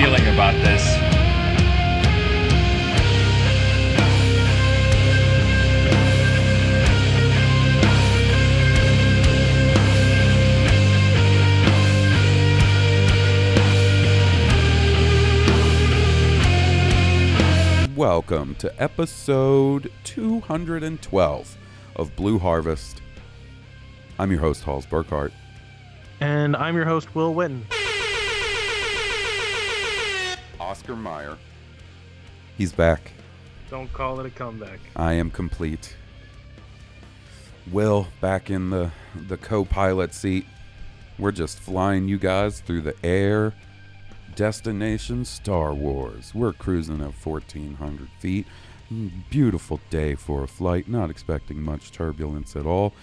Feeling about this. Welcome to episode 212 of Blue Harvest. I'm your host, Halls Burkhart. And I'm your host, Will Witten. Oscar Mayer. He's back. Don't call it a comeback. I am complete. Will back in the the co-pilot seat. We're just flying you guys through the air. Destination Star Wars. We're cruising at 1400 feet. Beautiful day for a flight. Not expecting much turbulence at all.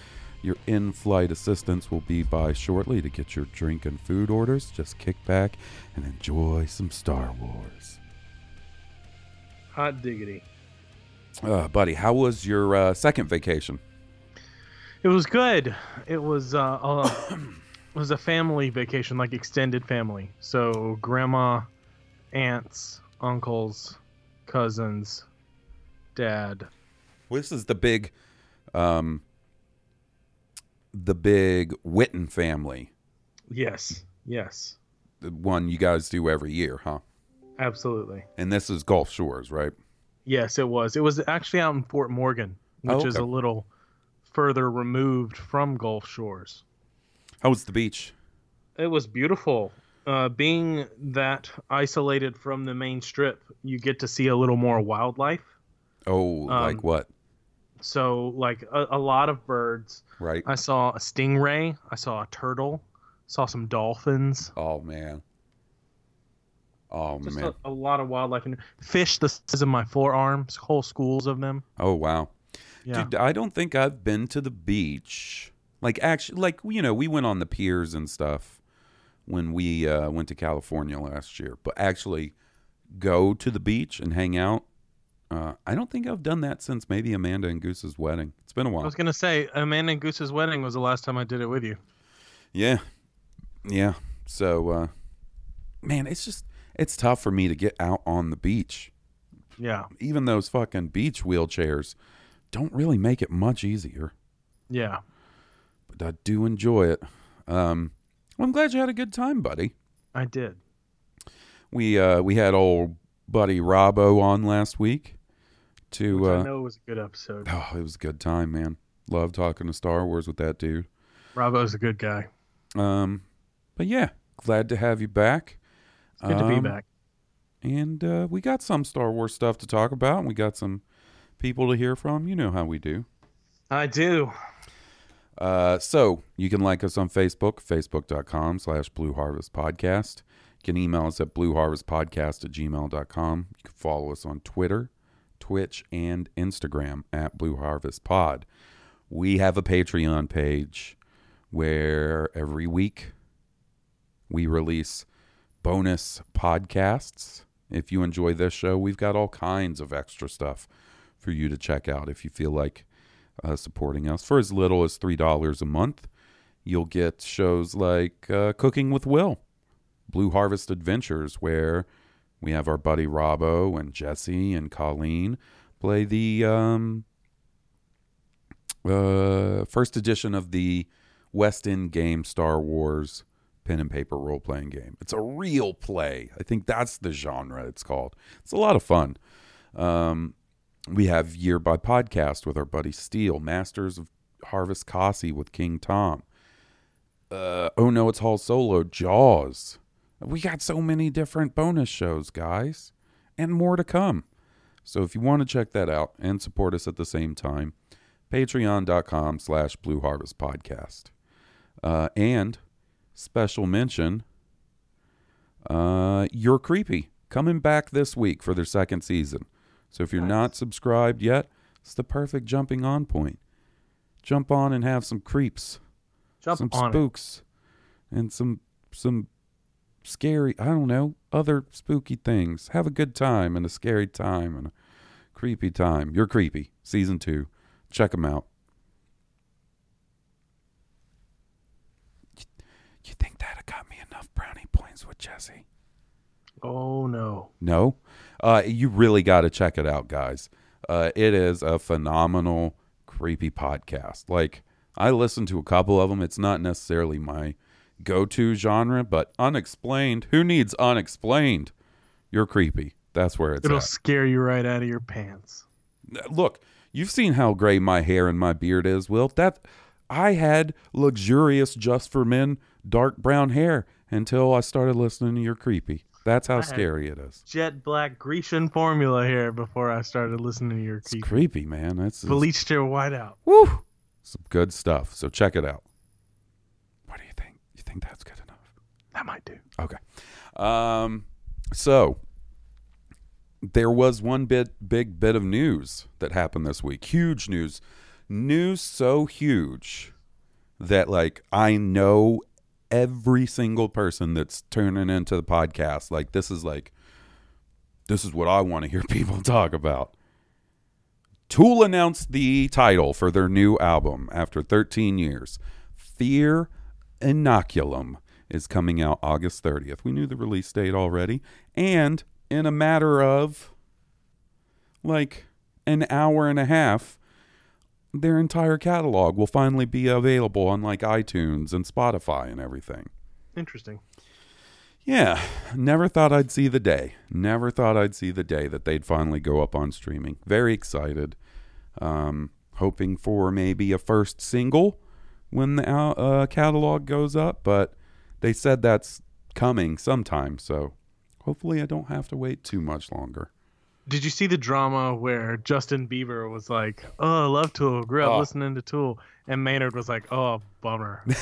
Your in-flight assistance will be by shortly to get your drink and food orders. Just kick back and enjoy some Star Wars. Hot diggity. Uh, buddy, how was your uh, second vacation? It was good. It was uh, uh it was a family vacation, like extended family. So grandma, aunts, uncles, cousins, dad. Well, this is the big, um, the big Witten family, Yes. Yes. The one you guys do every year, huh? Absolutely. And this is Gulf Shores, right? Yes, it was. It was actually out in Fort Morgan, which Oh, is a little further removed from Gulf Shores. How was the beach? It was beautiful. Uh, being that isolated from the main strip, you get to see a little more wildlife. Oh, like Um, what? So, like a, a lot of birds. Right? I saw a stingray. I saw a turtle. Saw some dolphins. oh man. Oh Just man. a, a lot of wildlife and fish the size of my forearms. Whole schools of them. Oh wow. Yeah. Dude, I don't think I've been to the beach. Like actually, like you know, we went on the piers and stuff when we uh, went to California last year. But actually, go to the beach and hang out. Uh, I don't think I've done that since maybe Amanda and Goose's wedding. It's been a while. I was gonna say Amanda and Goose's wedding was the last time I did it with you. Yeah, yeah. So, uh, man, it's just it's tough for me to get out on the beach. Yeah. Even those fucking beach wheelchairs don't really make it much easier. Yeah. but I do enjoy it. Um, well, I'm glad you had a good time, buddy. I did. We uh, we had old buddy Robbo on last week. To Which I uh, know was a good episode. oh, it was a good time, man. Love talking to Star Wars with that dude. Bravo's a good guy. Um, but yeah, glad to have you back. It's good to be Um, back. And uh, we got some Star Wars stuff to talk about. And we got some people to hear from. You know how we do. I do. Uh, so you can like us on Facebook, facebook.com slash Blue Harvest Podcast. You can email us at blueharvestpodcast at gmail.com. You can follow us on Twitter, Twitch, and Instagram at Blue Harvest Pod. We have a Patreon page where every week we release bonus podcasts. If you enjoy this show, we've got all kinds of extra stuff for you to check out if you feel like uh, supporting us for as little as three dollars a month. You'll get shows like uh, Cooking with Will, Blue Harvest Adventures, where We have our buddy Robbo and Jesse and Colleen play the um, uh, first edition of the West End game Star Wars pen and paper role playing game. It's a real play. I think that's the genre it's called. It's a lot of fun. Um, we have Year by Podcast with our buddy Steele, Masters of Harvest Kasi with King Tom. Uh, oh no, it's Hall Solo, Jaws. We got so many different bonus shows, guys, and more to come. So if you want to check that out and support us at the same time, patreon.com slash blue harvest podcast. Uh, and special mention, uh, You're Creepy coming back this week for their second season. So if you're not subscribed yet, it's the perfect jumping on point. Jump on and have some creeps, Jump some on it. spooks, and some some scary, I don't know, other spooky things. Have a good time and a scary time and a creepy time. You're creepy. Season 2. Check them out. You think that got me enough brownie points with Jesse? Oh no. No, uh, you really got to check it out, guys. Uh, it is a phenomenal, creepy podcast. Like I listened to a couple of them. It's not necessarily my go-to genre, but unexplained. Who needs unexplained? You're creepy. That's where it's It'll at. scare you right out of your pants. Look, you've seen how gray my hair and my beard is, Will. That I had luxurious just for men dark brown hair until I started listening to You're Creepy. That's how had- scary it is. Jet black Grecian formula here before I started listening to your It's creepy. creepy, man. That's Bleached hair white out. Woo! Some good stuff. So check it out. What do you think? You think that's good enough? That might do. Okay. Um, so there was one bit big bit of news that happened this week. Huge news. News so huge that like I know every single person that's turning into the podcast. Like this is like this is what I want to hear people talk about. Tool announced the title for their new album after 13 years. Fear Inoculum is coming out August 30th. We knew the release date already. And in a matter of like an hour and a half, their entire catalog will finally be available on like iTunes and Spotify and everything. Interesting. Yeah, never thought I'd see the day. Never thought I'd see the day that they'd finally go up on streaming. Very excited. Um, hoping for maybe a first single when the uh, catalog goes up, but they said that's coming sometime. So hopefully I don't have to wait too much longer. Did you see the drama where Justin Bieber was like, "Oh, I love Tool. Grew up Oh. listening to Tool," and Maynard was like, "Oh, bummer."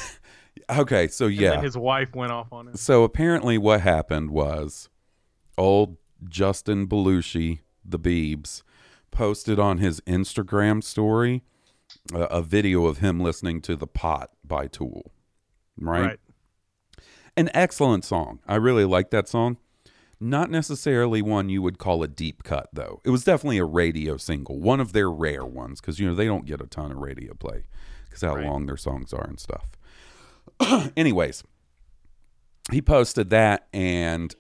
Okay, so yeah. his wife went off on him. So apparently, what happened was old Justin Belushi, the Beebs, posted on his Instagram story a, a video of him listening to "The Pot" by Tool. Right? Right. An excellent song. I really like that song. Not necessarily one you would call a deep cut, though. It was definitely a radio single, one of their rare ones, because you know they don't get a ton of radio play because how Right. long their songs are and stuff. Anyways, he posted that and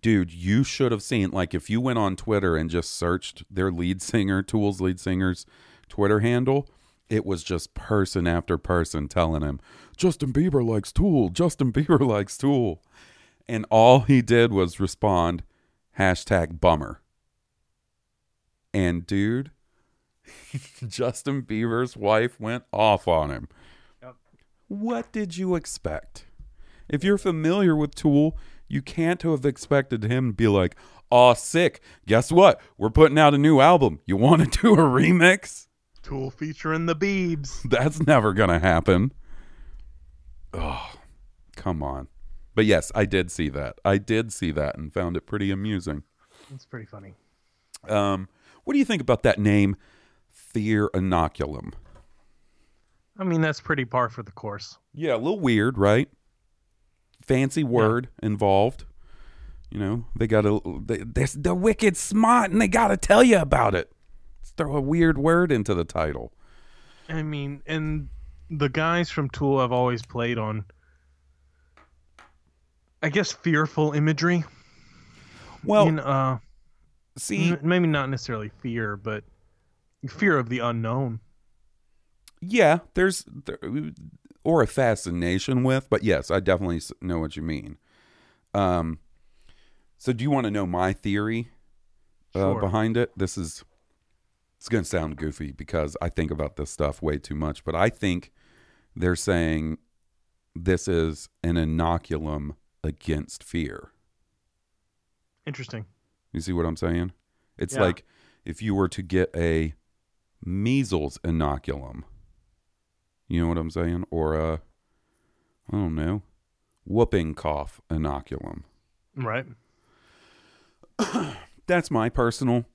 dude you should have seen like if you went on twitter and just searched their lead singer tools lead singer's twitter handle it was just person after person telling him justin bieber likes tool justin bieber likes tool and all he did was respond hashtag bummer and dude justin bieber's wife went off on him what did you expect if you're familiar with Tool, you can't have expected him to be like, "Aw, sick. Guess what? We're putting out a new album. You want to do a remix?" Tool featuring the Beebs. That's never gonna happen. Oh, come on. But yes, I did see that. I did see that and found it pretty amusing. It's pretty funny. Um, what do you think about that name, Fear Inoculum? I mean, that's pretty par for the course. Yeah, a little weird, right? Fancy word involved. You know, they got to. They, they're, they're wicked smart, and they got to tell you about it. Let's throw a weird word into the title. I mean, and the guys from Tool have always played on, I guess, fearful imagery. Well, know, uh, see, m- maybe not necessarily fear, but fear of the unknown. yeah, there's there, or a fascination with, but yes, I definitely know what you mean. Um, so do you want to know my theory uh, Sure. behind it? This is it's going to sound goofy because I think about this stuff way too much, but I think they're saying this is an inoculum against fear. Interesting. You see what I'm saying? It's Yeah. like if you were to get a measles inoculum. You know what I'm saying? Or a, I don't know, whooping cough inoculum. Right. That's my personal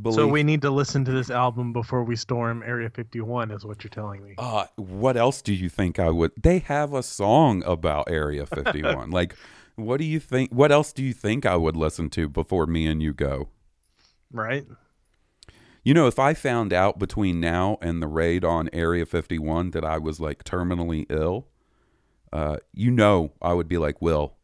belief. So we need to listen to this album before we storm Area 51, is what you're telling me. Uh, what else do you think I would? They have a song about Area 51. like, what do you think? What else do you think I would listen to before me and you go? Right? You know, if I found out between now and the raid on Area 51 that I was like terminally ill, uh, you know, I would be like, Will,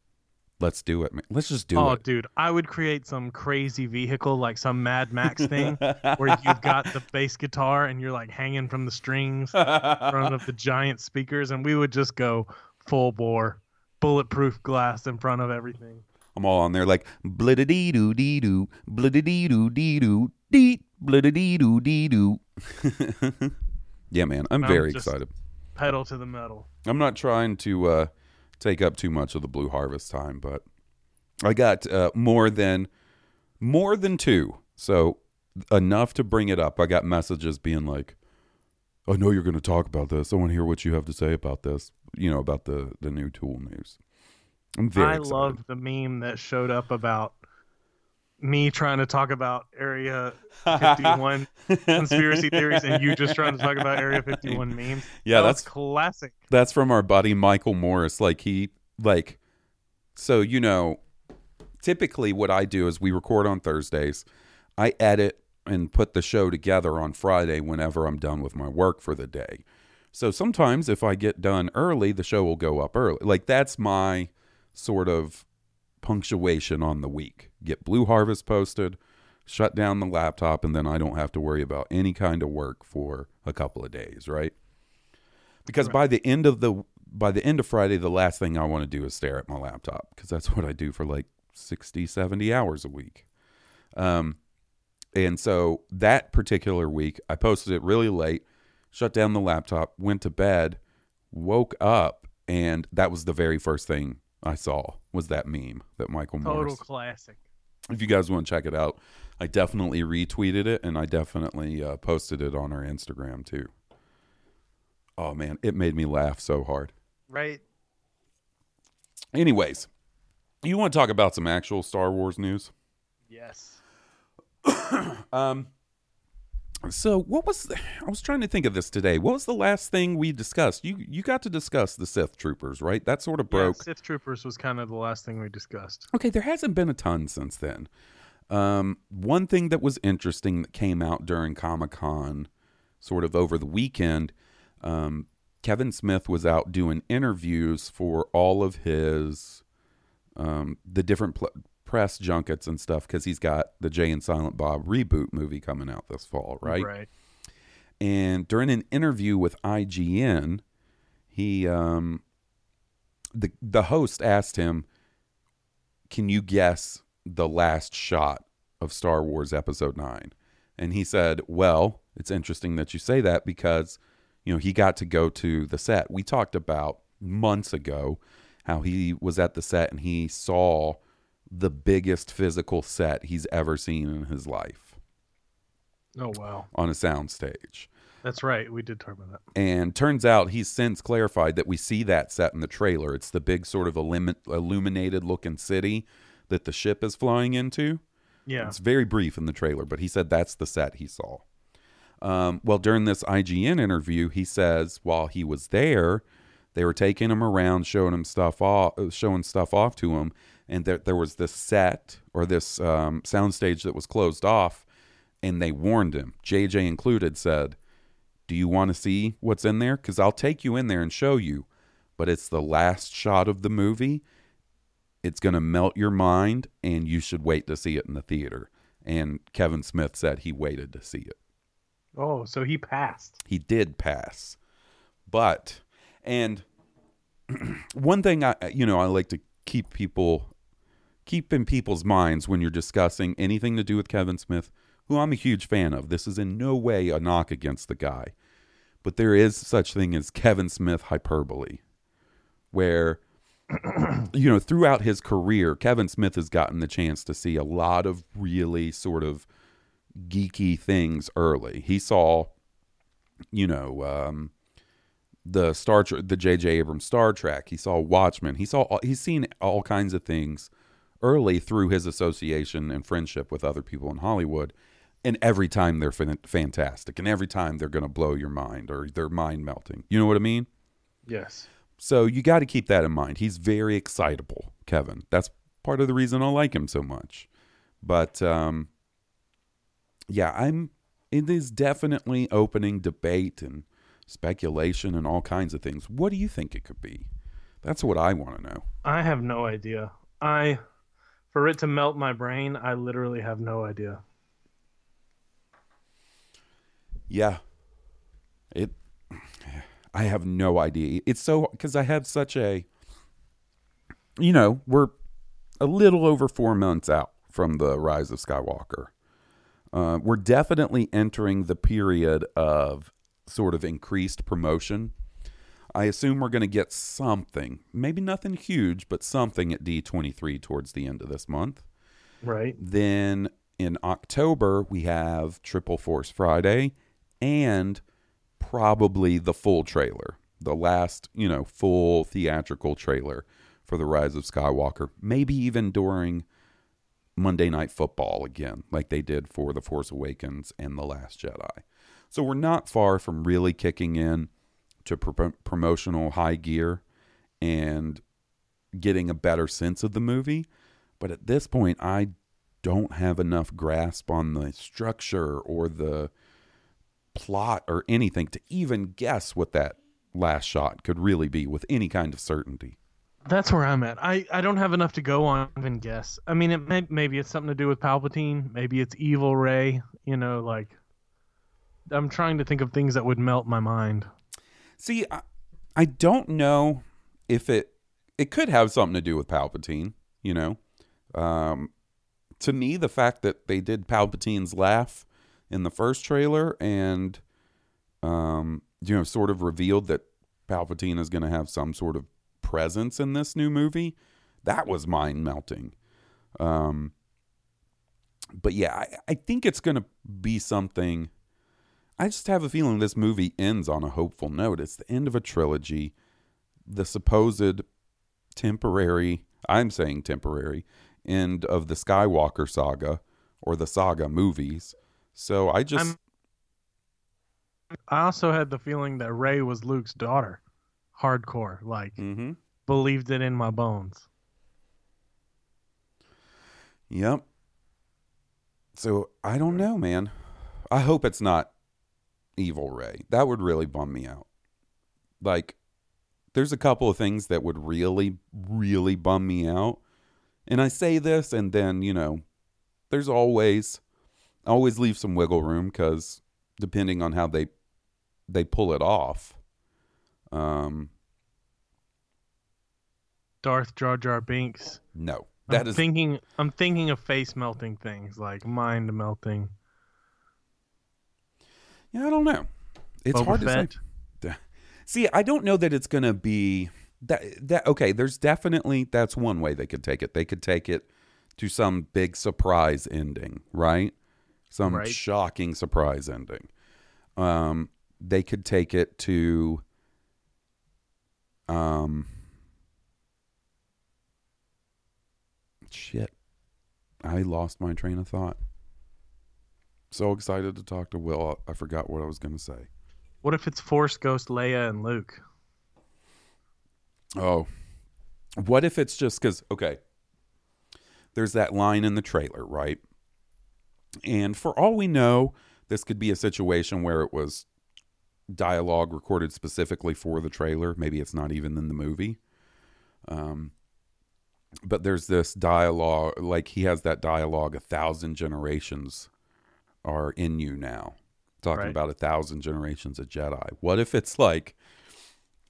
let's do it, man. Let's just do oh, it. Oh, dude, I would create some crazy vehicle, like some Mad Max thing, where you've got the bass guitar and you're like hanging from the strings in front of the giant speakers, and we would just go full bore, bulletproof glass in front of everything. I'm all on there like, bliddity doo dee doo, bliddity doo dee doo, dee, bliddity doo dee doo. Yeah, man, I'm I'm very excited. Pedal to the metal. I'm not trying to uh, take up too much of the Blue Harvest time, but I got uh, more than more than two, so enough to bring it up. I got messages being like, "I know you're going to talk about this. I want to hear what you have to say about this. You know about the the new Tool news." I'm very I excited. love the meme that showed up about me trying to talk about Area 51 conspiracy theories and you just trying to talk about Area 51 memes. Yeah, That that's classic. That's from our buddy Michael Morris. Like he like so you know typically what I do is we record on Thursdays. I edit and put the show together on Friday whenever I'm done with my work for the day. So sometimes if I get done early, the show will go up early. Like that's my sort of punctuation on the week. Get Blue Harvest posted, shut down the laptop and then I don't have to worry about any kind of work for a couple of days, right? because by the end of the by the end of friday the last thing i want to do is stare at my laptop because that's what i do for like 60 70 hours a week um and so that particular week i posted it really late shut down the laptop went to bed woke up and that was the very first thing i saw was that meme that michael Total morris Total classic. if you guys want to check it out i definitely retweeted it and i definitely uh, posted it on our instagram too oh man it made me laugh so hard Right? anyways you want to talk about some actual star wars news Yes. um so what was the, i was trying to think of this today what was the last thing we discussed you you got to discuss the sith troopers right that sort of broke Yeah, Sith Troopers was kind of the last thing we discussed. Okay, there hasn't been a ton since then. Um, one thing that was interesting that came out during Comic Con, sort of over the weekend, um, Kevin Smith was out doing interviews for all of his um, the different pl- press junkets and stuff because he's got the Jay and Silent Bob reboot movie coming out this fall, right? Right. And during an interview with IGN, he um, the the host asked him, "Can you guess the last shot of Star Wars Episode 9?" And he said, "Well, it's interesting that you say that because you know, he got to go to the set. We talked about months ago how he was at the set and he saw the biggest physical set he's ever seen in his life Oh wow. on a soundstage. That's right. We did talk about that. And turns out he's since clarified that we see that set in the trailer. It's the big sort of illumin- illuminated looking city that the ship is flying into. Yeah. It's very brief in the trailer, but he said that's the set he saw. Um, well, during this IGN interview, he says while he was there, they were taking him around, showing him stuff off, showing stuff off to him, and there there was this set or this um, soundstage that was closed off, and they warned him, JJ included, said, "Do you want to see what's in there? Because I'll take you in there and show you, but it's the last shot of the movie." it's going to melt your mind, and you should wait to see it in the theater. And Kevin Smith said he waited to see it. Oh, so he passed. He did pass, but and one thing I you know I like to keep people keep in people's minds when you're discussing anything to do with Kevin Smith, who I'm a huge fan of. This is in no way a knock against the guy, but there is such thing as Kevin Smith hyperbole, where you know throughout his career, Kevin Smith has gotten the chance to see a lot of really sort of geeky things early. He saw, you know, um, the Star Trek, the J.J. Abrams Star Trek. He saw Watchmen. He saw he's seen all kinds of things early through his association and friendship with other people in Hollywood. And every time they're fan- fantastic, and every time they're going to blow your mind or they're mind melting. You know what I mean? Yes. So you got to keep that in mind. He's very excitable, Kevin. That's part of the reason I like him so much. But um, yeah, I'm. It is definitely opening debate and speculation and all kinds of things. What do you think it could be? That's what I want to know. I have no idea. I, for it to melt my brain, I literally have no idea. Yeah. It I have no idea. It's so cuz I have such a you know, we're a little over 4 months out from the rise of Skywalker. Uh, we're definitely entering the period of sort of increased promotion. I assume we're going to get something, maybe nothing huge, but something at D23 towards the end of this month. Right. Then in October, we have Triple Force Friday and probably the full trailer, the last, you know, full theatrical trailer for The Rise of Skywalker. Maybe even during Monday Night Football again, like they did for The Force Awakens and The Last Jedi. So we're not far from really kicking in to pro- promotional high gear and getting a better sense of the movie. But at this point, I don't have enough grasp on the structure or the plot or anything to even guess what that last shot could really be with any kind of certainty. That's where I'm at. I, I don't have enough to go on and guess. I mean, it may, maybe it's something to do with Palpatine. Maybe it's Evil Rey. You know, like I'm trying to think of things that would melt my mind. See, I, I don't know if it it could have something to do with Palpatine. You know, um, to me, the fact that they did Palpatine's laugh in the first trailer and um, you know, sort of revealed that Palpatine is going to have some sort of presence in this new movie, that was mind melting. Um, but yeah, I, I think it's going to be something. I just have a feeling this movie ends on a hopeful note. It's the end of a trilogy, the supposed temporary, I'm saying temporary, end of the Skywalker saga or the saga movies. So I just. I'm- I also had the feeling that Rey was Luke's daughter. Hardcore. Like, Mhm. believed it in my bones. Yep. So I don't know, man. I hope it's not Evil Rey. That would really bum me out. Like, there's a couple of things that would really, really bum me out. And I say this, and then, you know, there's always, always leave some wiggle room because depending on how they, they pull it off. Um, Darth Jar Jar Binks. no, that I'm is thinking. I'm thinking of face melting things like mind melting. Yeah, I don't know. It's Boba hard to say. See, I don't know that it's going to be that that okay, there's definitely that's one way they could take it. They could take it to some big surprise ending, right? Some Right. shocking surprise ending. Um they could take it to um shit. I lost my train of thought. So excited to talk to Will, I forgot what I was going to say. What if it's Force Ghost Leia and Luke? Oh, what if it's just because, okay, there's that line in the trailer, right? And for all we know, this could be a situation where it was dialogue recorded specifically for the trailer. Maybe it's not even in the movie. Um, but there's this dialogue like he has that dialogue a thousand generations are in you now talking Right. about a thousand generations of jedi what if it's like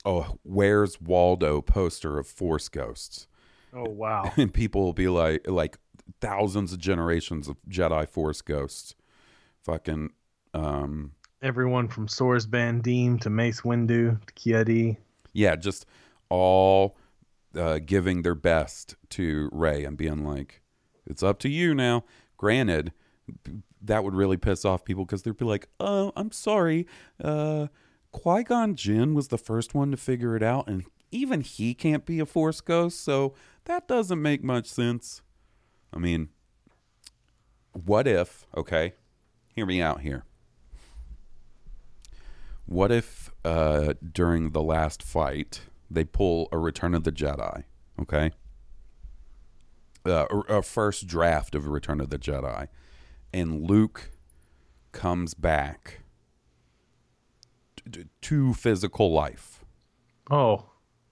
oh where's waldo poster of force ghosts Oh wow. and people will be like like thousands of generations of jedi force ghosts fucking um Everyone from Soars Bandim to Mace Windu to Kiadi. yeah just all uh, giving their best to rey and being like it's up to you now granted that would really piss off people because they'd be like oh i'm sorry. Uh qui-gon jinn was the first one to figure it out and even he can't be a force ghost so that doesn't make much sense. I mean what if okay hear me out here. What if uh, during the last fight they pull a Return of the Jedi? Okay, uh, a, a first draft of a Return of the Jedi, and Luke comes back to physical life Oh,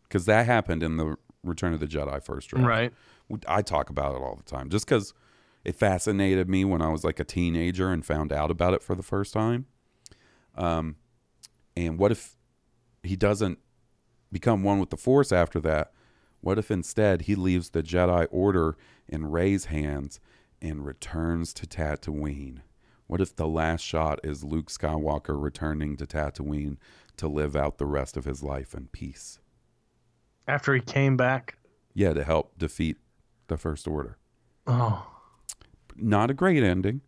because that happened in the Return of the Jedi first draft. right. I talk about it all the time just because it fascinated me when I was like a teenager and found out about it for the first time. Um, and what if he doesn't become one with the Force after that? What if instead he leaves the Jedi Order in Rey's hands and returns to Tatooine? What if the last shot is Luke Skywalker returning to Tatooine to live out the rest of his life in peace? After he came back. Yeah, to help defeat the First Order. Oh, Not a great ending.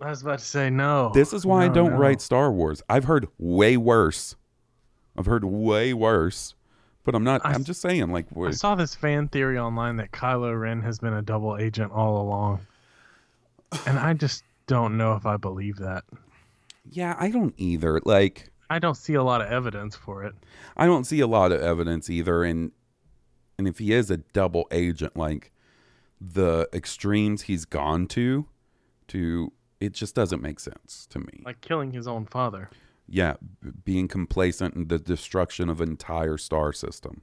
I was about to say no. This is why I don't no. write Star Wars. I've heard way worse. I've heard way worse. But I'm not. I I'm just saying, like, I we're- saw this fan theory online that Kylo Ren has been a double agent all along, and I just don't know if I believe that. yeah, I don't either. Like, I don't see a lot of evidence for it. I don't see a lot of evidence either. And and if he is a double agent, like the extremes he's gone to, to it just doesn't make sense to me. Like killing his own father. yeah, being complacent in the destruction of entire star system.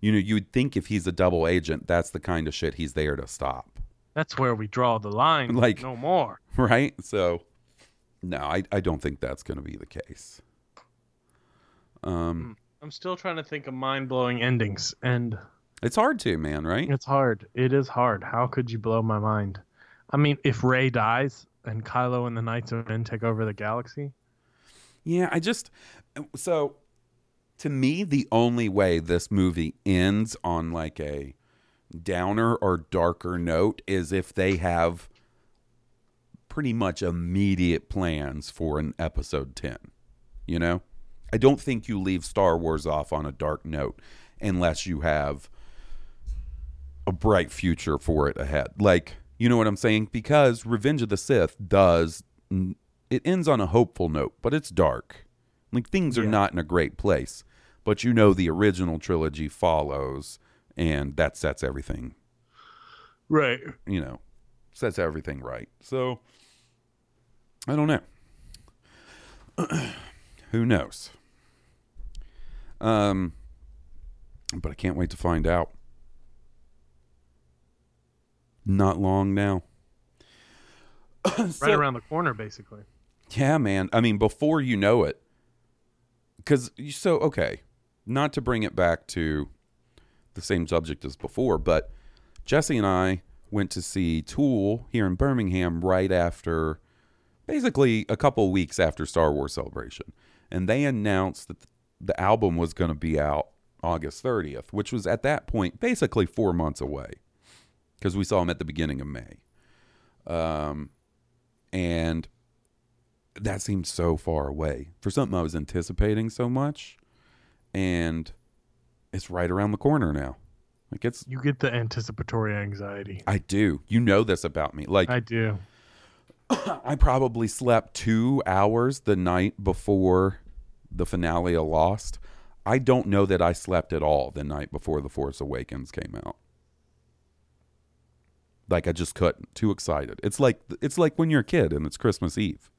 You know, you'd think if he's a double agent, that's the kind of shit he's there to stop. That's where we draw the line. Like- no more. right? So, no, I, I don't think that's going to be the case. Um, I'm still trying to think of mind blowing endings, and it's hard to, man, right? it's hard. It is hard. How could you blow my mind? I mean, if Rey dies and Kylo and the Knights of Ren take over the galaxy, Yeah, I just so to me the only way this movie ends on like a downer or darker note is if they have pretty much immediate plans for an episode 10. You know? I don't think you leave Star Wars off on a dark note unless you have a bright future for it ahead. Like, you know what I'm saying? Because Revenge of the Sith does it ends on a hopeful note, but it's dark. Like things are Yeah. not in a great place. But you know the original trilogy follows and that sets everything, right? you know, sets everything right. So I don't know. Who knows? Um but I can't wait to find out. Not long now. right around the corner, basically. Yeah, man. I mean, before you know it, because so okay, not to bring it back to the same subject as before, but Jesse and I went to see Tool here in Birmingham right after, basically a couple weeks after Star Wars Celebration, and they announced that the album was going to be out August 30th, which was at that point basically four months away, because we saw them at the beginning of May. Um, and that seemed so far away for something I was anticipating so much, and it's right around the corner now. Like it's, You get the anticipatory anxiety. I do. You know this about me. Like I do. I probably slept two hours the night before the finale of Lost. I don't know that I slept at all the night before The Force Awakens came out. Like I just couldn't. Too excited. It's like it's like when you're a kid and it's Christmas Eve.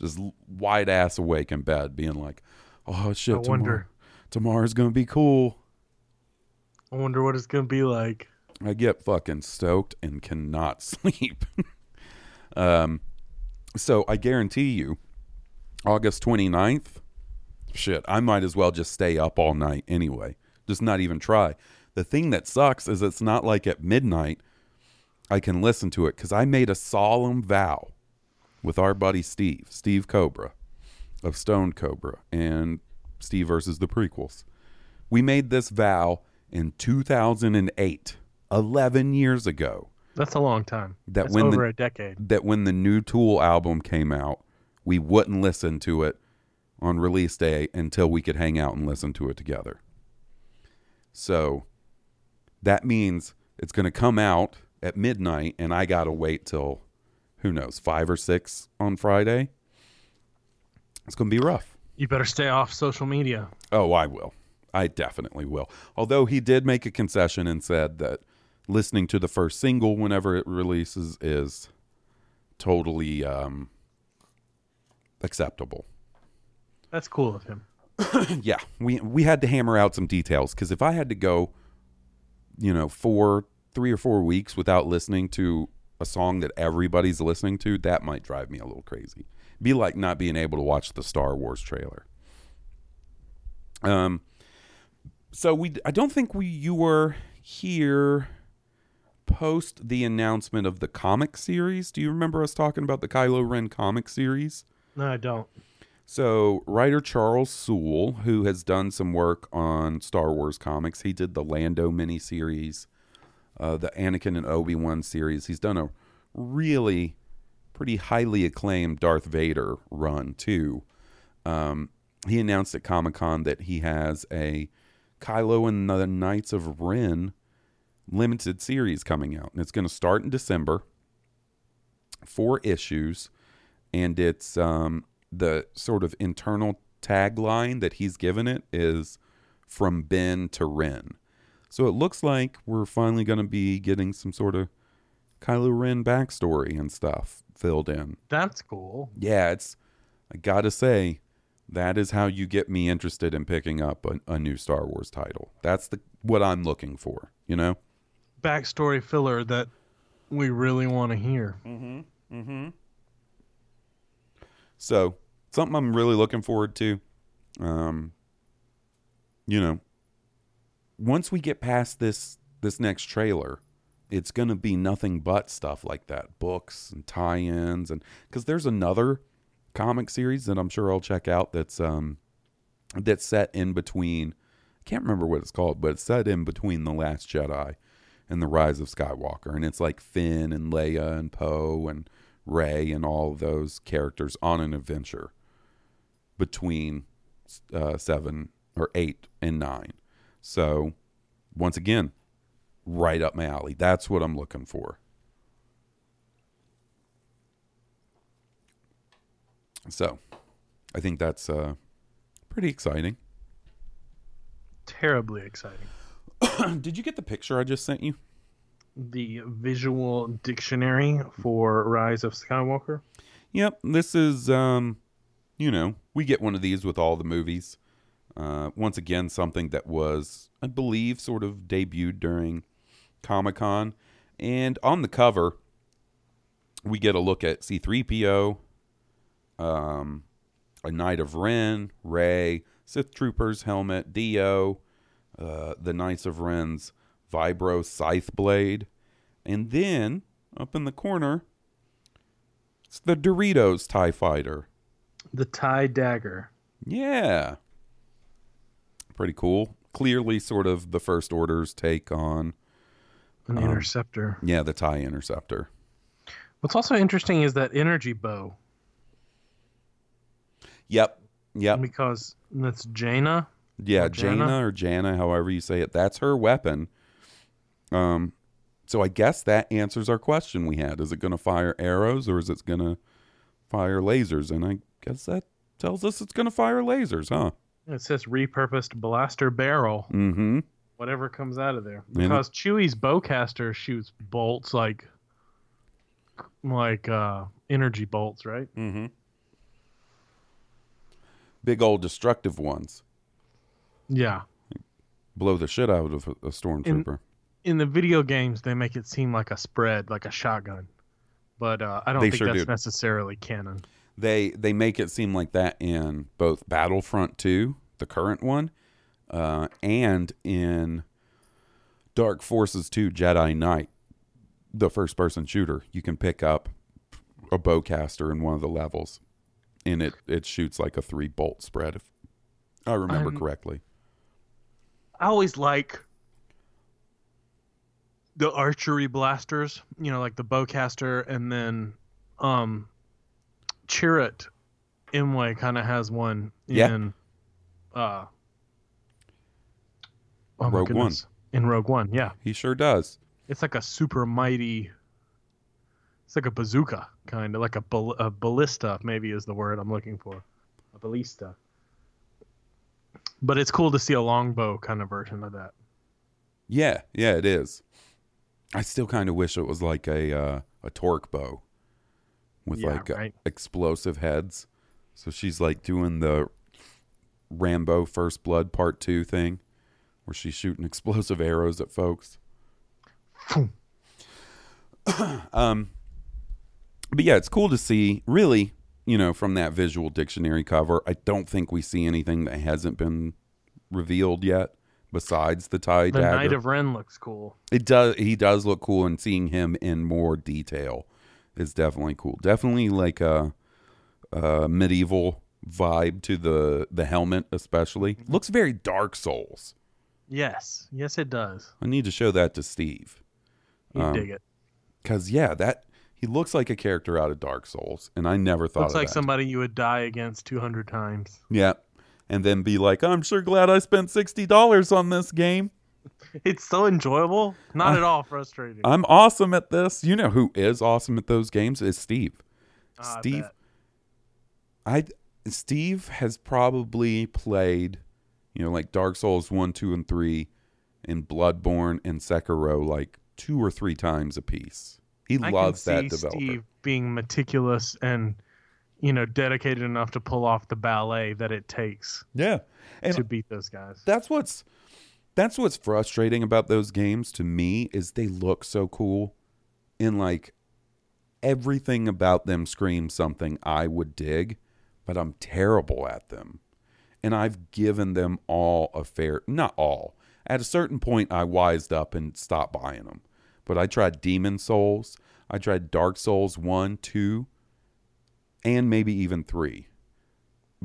Just wide ass awake in bed, being like, "Oh shit, I tomorrow, wonder. Tomorrow's gonna be cool." I wonder what it's gonna be like. I get fucking stoked and cannot sleep. um, so I guarantee you, August 29th, shit, I might as well just stay up all night anyway. Just not even try. The thing that sucks is it's not like at midnight I can listen to it because I made a solemn vow with our buddy Steve, Steve Cobra of Stone Cobra and Steve versus the prequels. We made this vow in 2008, 11 years ago, That's a long time. That That's when the- over a decade. that when the new Tool album came out, we wouldn't listen to it on release day until we could hang out and listen to it together. So that means it's going to come out at midnight, and I got to wait till who knows, five or six on Friday. It's going to be rough. You better stay off social media. Oh, I will. I definitely will. Although he did make a concession and said that listening to the first single whenever it releases is totally um, acceptable. That's cool of him. yeah, we we had to hammer out some details because if I had to go, you know, for three or four weeks without listening to a song that everybody's listening to, that might drive me a little crazy. Be like not being able to watch the Star Wars trailer. Um, so we I don't think we you were here post the announcement of the comic series. Do you remember us talking about the Kylo Ren comic series? No, I don't. So, writer Charles Soule, who has done some work on Star Wars comics, he did the Lando miniseries, uh, the Anakin and Obi Wan series. He's done a really pretty highly acclaimed Darth Vader run too. Um, he announced at Comic Con that he has a Kylo and the Knights of Ren limited series coming out, and it's going to start in December. Four issues, and it's um, the sort of internal tagline that he's given it is from Ben to Ren. So it looks like we're finally going to be getting some sort of Kylo Ren backstory and stuff filled in. That's cool. Yeah, it's I got to say that is how you get me interested in picking up a, a new Star Wars title. That's the what I'm looking for, you know? Backstory filler that we really want to hear. So something I'm really looking forward to. Um, you know, once we get past this this next trailer, it's gonna be nothing but stuff like that, books and tie-ins, and because there's another comic series that I'm sure I'll check out that's um that's set in between. I can't remember what it's called, but it's set in between the Last Jedi and the Rise of Skywalker, and it's like Finn and Leia and Poe and Rey and all those characters on an adventure between uh, seven or eight and nine. So, once again, right up my alley. That's what I'm looking for. So, I think that's uh, pretty exciting. Terribly exciting. Did you get the picture I just sent you? The visual dictionary for Rise of Skywalker. Yep, this is um you know, we get one of these with all the movies. Uh once again something that was I believe sort of debuted during Comic-Con and on the cover we get a look at C3PO um a Knight of Ren, Rey, Sith Troopers helmet, D-O, uh, the Knights of Ren's Vibro Scythe Blade, and then up in the corner it's the Doritos TIE Fighter. The Tie Dagger. Yeah. Pretty cool. Clearly, sort of the First Order's take on, An Um, interceptor. yeah, the TIE Interceptor. What's also interesting is that energy bow Yep. Yep. because that's Jaina. Yeah, or Jana? Jaina or Jana, however you say it. That's her weapon. Um, so I guess that answers our question we had. Is it going to fire arrows or is it going to fire lasers? And I guess that tells us it's going to fire lasers, huh? It says repurposed blaster barrel. Mm-hmm. Whatever comes out of there. Because Chewie's bowcaster shoots bolts like like uh energy bolts, right? Mm-hmm. Big old destructive ones. Yeah. Blow the shit out of a, stormtrooper. in the video games they make it seem like a spread, like a shotgun, but uh, I don't They think sure that's do. necessarily canon. They they make it seem like that in both Battlefront 2, the current one, uh, and in Dark Forces 2 Jedi Knight, the first person shooter. You can pick up a bowcaster in one of the levels and it it shoots like a three bolt spread if I remember I'm- correctly. I always like the archery blasters, you know, like the bowcaster, and then um, Chirrut Imwe kind of has one Yeah. in uh, oh Rogue One. In Rogue One, yeah, He sure does. it's like a super mighty. It's like a bazooka, kind of like a, ball, a ballista, maybe is the word I'm looking for, a ballista. But it's cool to see a longbow kind of version of that. Yeah, yeah, it is. I still kind of wish it was like a uh, a torque bow with Yeah, like uh, right. explosive heads. So she's like doing the Rambo First Blood Part Two thing, where she's shooting explosive arrows at folks. um, but yeah, it's cool to see. Really, you know, from that visual dictionary cover, I don't think we see anything that hasn't been revealed yet. Besides the tie The dagger, Knight of Ren looks cool. it does. He does look cool, and seeing him in more detail is definitely cool. Definitely like a, a medieval vibe to the the helmet, especially. Looks very Dark Souls. Yes, yes, it does. I need to show that to Steve, You Um, dig it. cause yeah, that he looks like a character out of Dark Souls, and I never thought Looks like that. somebody you would die against 200 times. Yeah, and then be like, I'm sure glad I spent sixty dollars on this game. It's so enjoyable, not Uh, at all frustrating. I'm awesome at this. You know who is awesome at those games is Steve. Ah, Steve, bet. I Steve has probably played, you know, like Dark Souls one, two, and three, and Bloodborne and Sekiro like two or three times a piece. He I loves that developer. Steve being meticulous and, you know, dedicated enough to pull off the ballet that it takes Yeah, and to beat those guys. that's what's that's what's frustrating about those games to me is they look so cool, and like everything about them screams something I would dig, but I'm terrible at them. And I've given them all a fair, not all. At a certain point, I wised up and stopped buying them. But I tried Demon Souls, I tried Dark Souls 1, 2, and maybe even 3.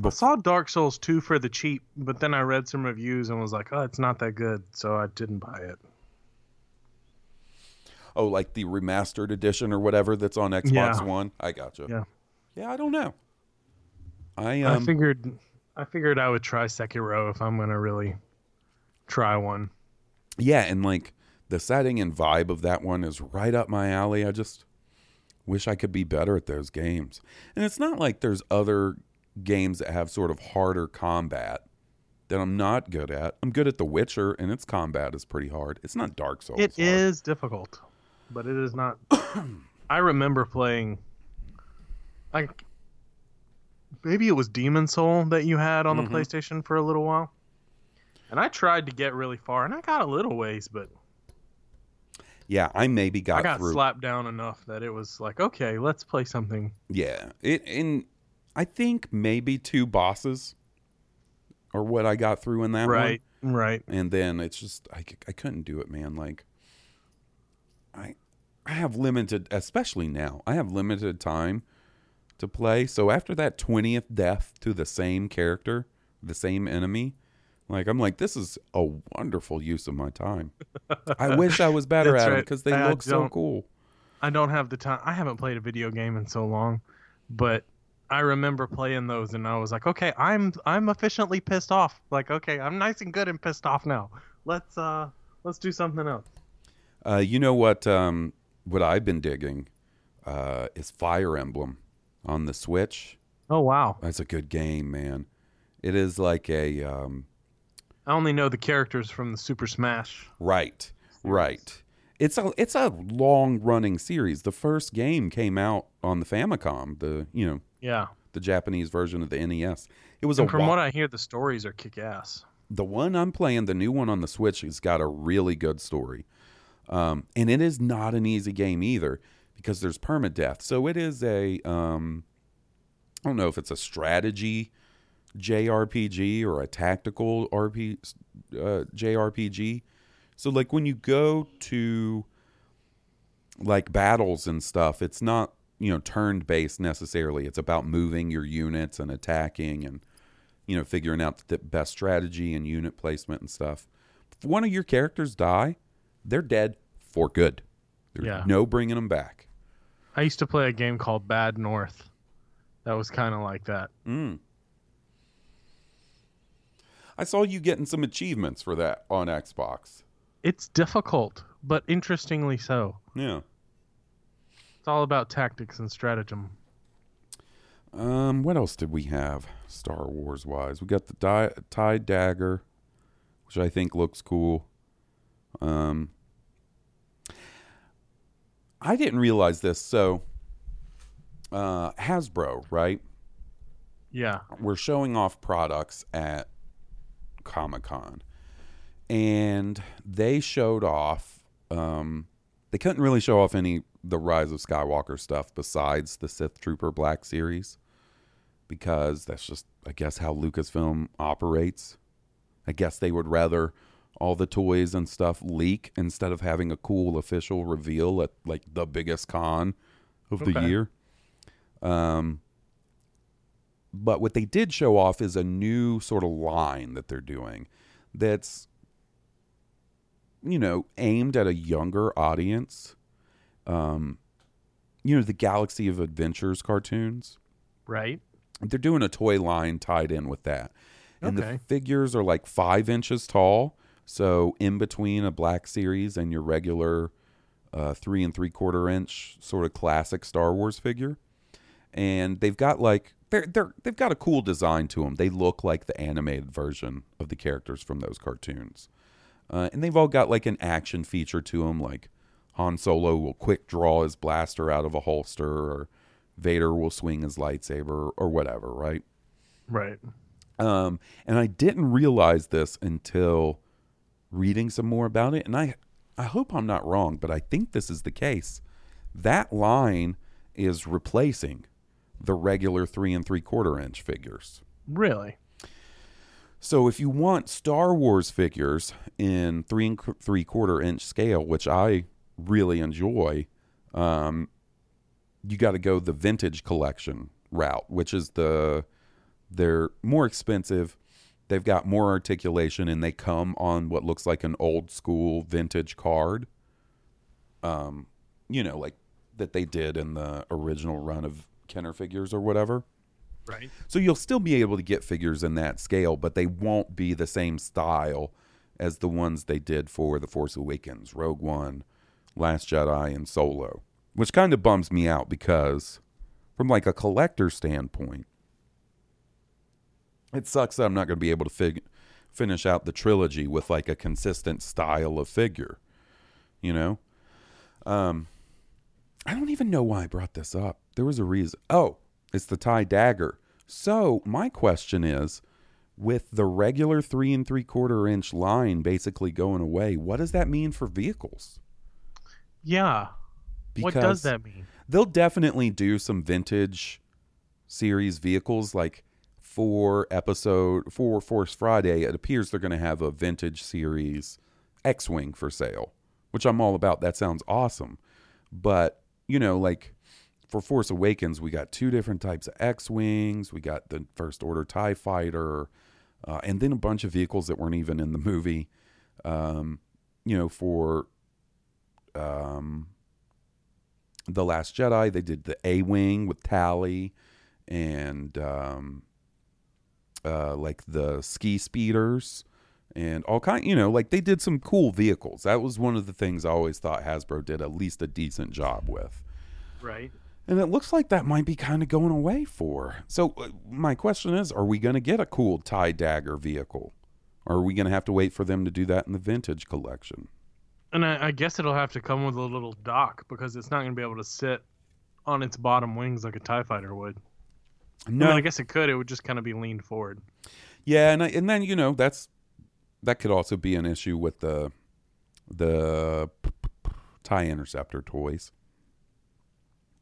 I saw Dark Souls 2 for the cheap, but then I read some reviews and was like, oh, it's not that good, so I didn't buy it. Oh, like the remastered edition or whatever that's on Xbox Yeah. One? I gotcha. Yeah. Yeah, I don't know. I I um figured I figured I would try Sekiro if I'm going to really try one. yeah, and like the setting and vibe of that one is right up my alley. I just wish I could be better at those games. And it's not like there's other games that have sort of harder combat that I'm not good at. I'm good at The Witcher and its combat is pretty hard. It's not Dark Souls. It hard. is difficult, but it is not. I remember playing, like, maybe it was Demon Soul that you had on Mhm. the PlayStation for a little while, and I tried to get really far, and I got a little ways, but Yeah, I maybe got, I got through. slapped down enough that it was like, okay, let's play something. Yeah, it and I think maybe two bosses are what I got through in that one. right, right. and then it's just I, I couldn't do it man like i i have limited especially now i have limited time to play so after that 20th death to the same character the same enemy like i'm like this is a wonderful use of my time i wish i was better at it because they I look so cool I don't have the time. I haven't played a video game in so long, but I remember playing those, and I was like, okay, I'm I'm efficiently pissed off. Like, okay, I'm nice and good and pissed off now. Let's uh let's do something else. uh, you know what um what i've been digging uh is fire emblem on the switch Oh wow, that's a good game man it is like a um I only know the characters from the Super Smash. Right. Right. It's a it's a long running series. The first game came out on the Famicom, the you know, Yeah, the Japanese version of the NES. It was a and from wa- what I hear, the stories are kick ass. the one I'm playing, the new one on the Switch has got a really good story. Um, and it is not an easy game either because there's permadeath. So it is a um, I don't know if it's a strategy JRPG or a tactical RP uh, JRPG. So like when you go to like battles and stuff, it's not you know turn based necessarily. It's about moving your units and attacking and you know figuring out the best strategy and unit placement and stuff. If one of your characters die, they're dead for good. There's Yeah. no bringing them back. I used to play a game called Bad North. That was kind of like that. Mm. I saw you getting some achievements for that on Xbox. It's difficult, but interestingly so. Yeah. It's all about tactics and stratagem. Um, what else did we have Star Wars wise? We got the di- tie dagger, which I think looks cool. Um, I didn't realize this. So, uh, Hasbro, right? Yeah. We're showing off products at Comic Con, and they showed off. Um, they couldn't really show off any the Rise of Skywalker stuff besides the Sith Trooper Black series, because that's just, I guess, how Lucasfilm operates. I guess they would rather all the toys and stuff leak instead of having a cool official reveal at like the biggest con of the year. Um, but what they did show off is a new sort of line that they're doing that's you know aimed at a younger audience. Um you know the galaxy of adventures cartoons? Right? they're doing a toy line tied in with that. And the figures are like five inches tall so in between a black series and your regular uh, three and three quarter inch sort of classic star wars figure and they've got like they're, they're they've got a cool design to them they look like the animated version of the characters from those cartoons. Uh, and they've all got like an action feature to them like han solo will quick draw his blaster out of a holster or vader will swing his lightsaber or whatever right? Right. um, and I didn't realize this until reading some more about it. And I, I hope I'm not wrong, but I think this is the case. That line is replacing the regular three and three quarter inch figures. Really? So if you want Star Wars figures in three and three quarter inch scale, which I really enjoy, um, you got to go the vintage collection route, which is the they're more expensive. They've got more articulation, and they come on what looks like an old school vintage card. Um, you know, like that they did in the original run of Kenner figures or whatever. Right. So you'll still be able to get figures in that scale, but they won't be the same style as the ones they did for The Force Awakens, Rogue One, Last Jedi, and Solo, which kind of bums me out because, from like a collector standpoint, it sucks that I'm not going to be able to fig- finish out the trilogy with like a consistent style of figure, you know. Um, I don't even know why I brought this up. There was a reason. Oh, it's the tie dagger. So my question is, with the regular three and three quarter inch line basically going away, what does that mean for vehicles? Yeah. what does that mean? They'll definitely do some vintage series vehicles like for episode for Force Friday. It appears they're going to have a vintage series X-wing for sale, which I'm all about. That sounds awesome, but you know, like for Force Awakens, we got two different types of X-wings. We got the First Order Tie Fighter, uh, and then a bunch of vehicles that weren't even in the movie. Um, you know, for um, the Last Jedi, they did the A-wing with Tallie, and um, uh, like the ski speeders and all kind you know like they did some cool vehicles that was one of the things i always thought hasbro did at least a decent job with Right. and it looks like that might be kind of going away for so uh, my question is are we going to get a cool tie dagger vehicle or are we going to have to wait for them to do that in the vintage collection And I, I guess it'll have to come with a little dock because it's not going to be able to sit on its bottom wings like a TIE fighter would. No I, mean, I guess it could. It would just kind of be leaned forward. Yeah, and I, and then you know that's that could also be an issue with the the tie interceptor toys.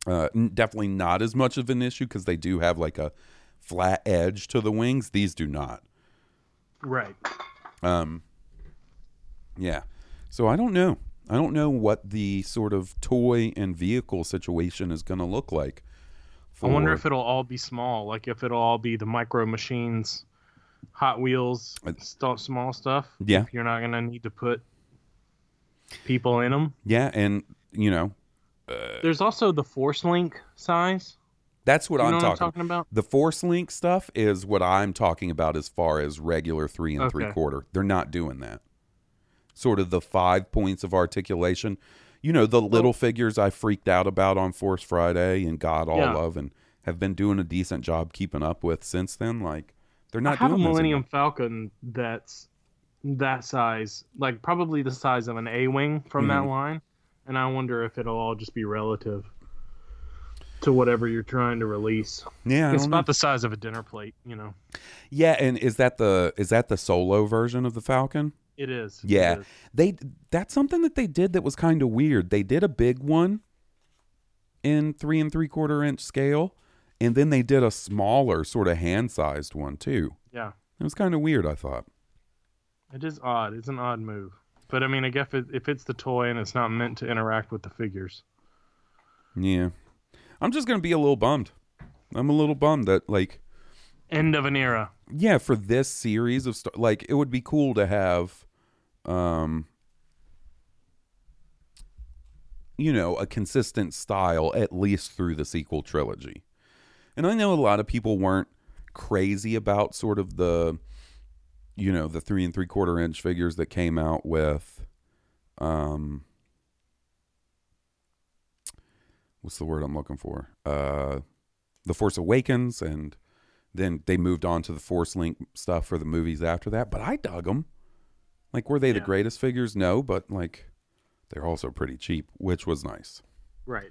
Uh, definitely not as much of an issue because they do have like a flat edge to the wings. These do not. Right. Um, yeah. So I don't know. I don't know what the sort of toy and vehicle situation is going to look like. I wonder if it'll all be small, like if it'll all be the micro machines, Hot Wheels, st- small stuff. Yeah. If you're not gonna need to put people in them. Yeah, and you know uh, There's also the Force Link size. that's what I'm what talking. I'm talking about? The Force Link stuff is what I'm talking about as far as regular three and three quarter. They're not doing that. Sort of the five points of articulation. You know, the little figures I freaked out about on Force Friday and got all Yeah. of and have been doing a decent job keeping up with since then. Like they're I not have a Millennium anymore. Falcon that's that size, like probably the size of an A wing from that Mm-hmm. line, and I wonder if it'll all just be relative to whatever you're trying to release. Yeah, it's don't know. about the size of a dinner plate, you know. yeah, and is that the is that the solo version of the Falcon? It is. Yeah, is. they that's something that they did that was kind of weird. They did a big one in three and three quarter inch scale, and then they did a smaller, sort of hand sized one too. Yeah. It was kind of weird. I thought. It is odd. It's an odd move. But I mean, I guess it, if it's the toy and it's not meant to interact with the figures. Yeah, I'm just gonna be a little bummed. I'm a little bummed that like End of an era. yeah for this series of st- like it would be cool to have um you know a consistent style at least through the sequel trilogy and i know a lot of people weren't crazy about sort of the you know the three and three quarter inch figures that came out with um what's the word i'm looking for uh the force awakens and then they moved on to the Force Link stuff for the movies after that. But I dug them. Like, were they the greatest figures? No, but like, they're also pretty cheap, which was nice. Right.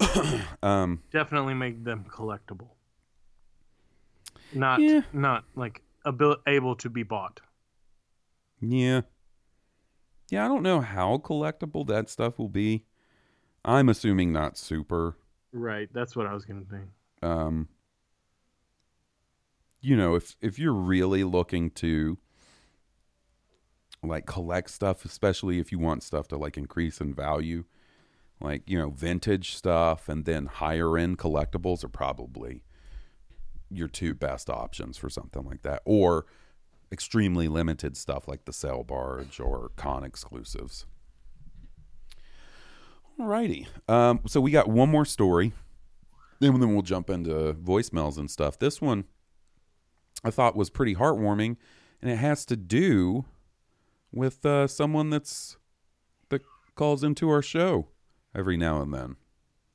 Um, Definitely make them collectible. Not Yeah. not like abil- able to be bought. yeah, yeah. I don't know how collectible that stuff will be. I'm assuming not super. Right. That's what I was gonna think. Um, you know, if if you're really looking to like collect stuff, especially if you want stuff to like increase in value, like you know, vintage stuff and then higher end collectibles are probably your two best options for something like that, or extremely limited stuff like the Sail Barge or con exclusives. Alrighty, um, so we got one more story then then we'll jump into voicemails and stuff. This one I thought was pretty heartwarming, and it has to do with uh, someone that's that calls into our show every now and then.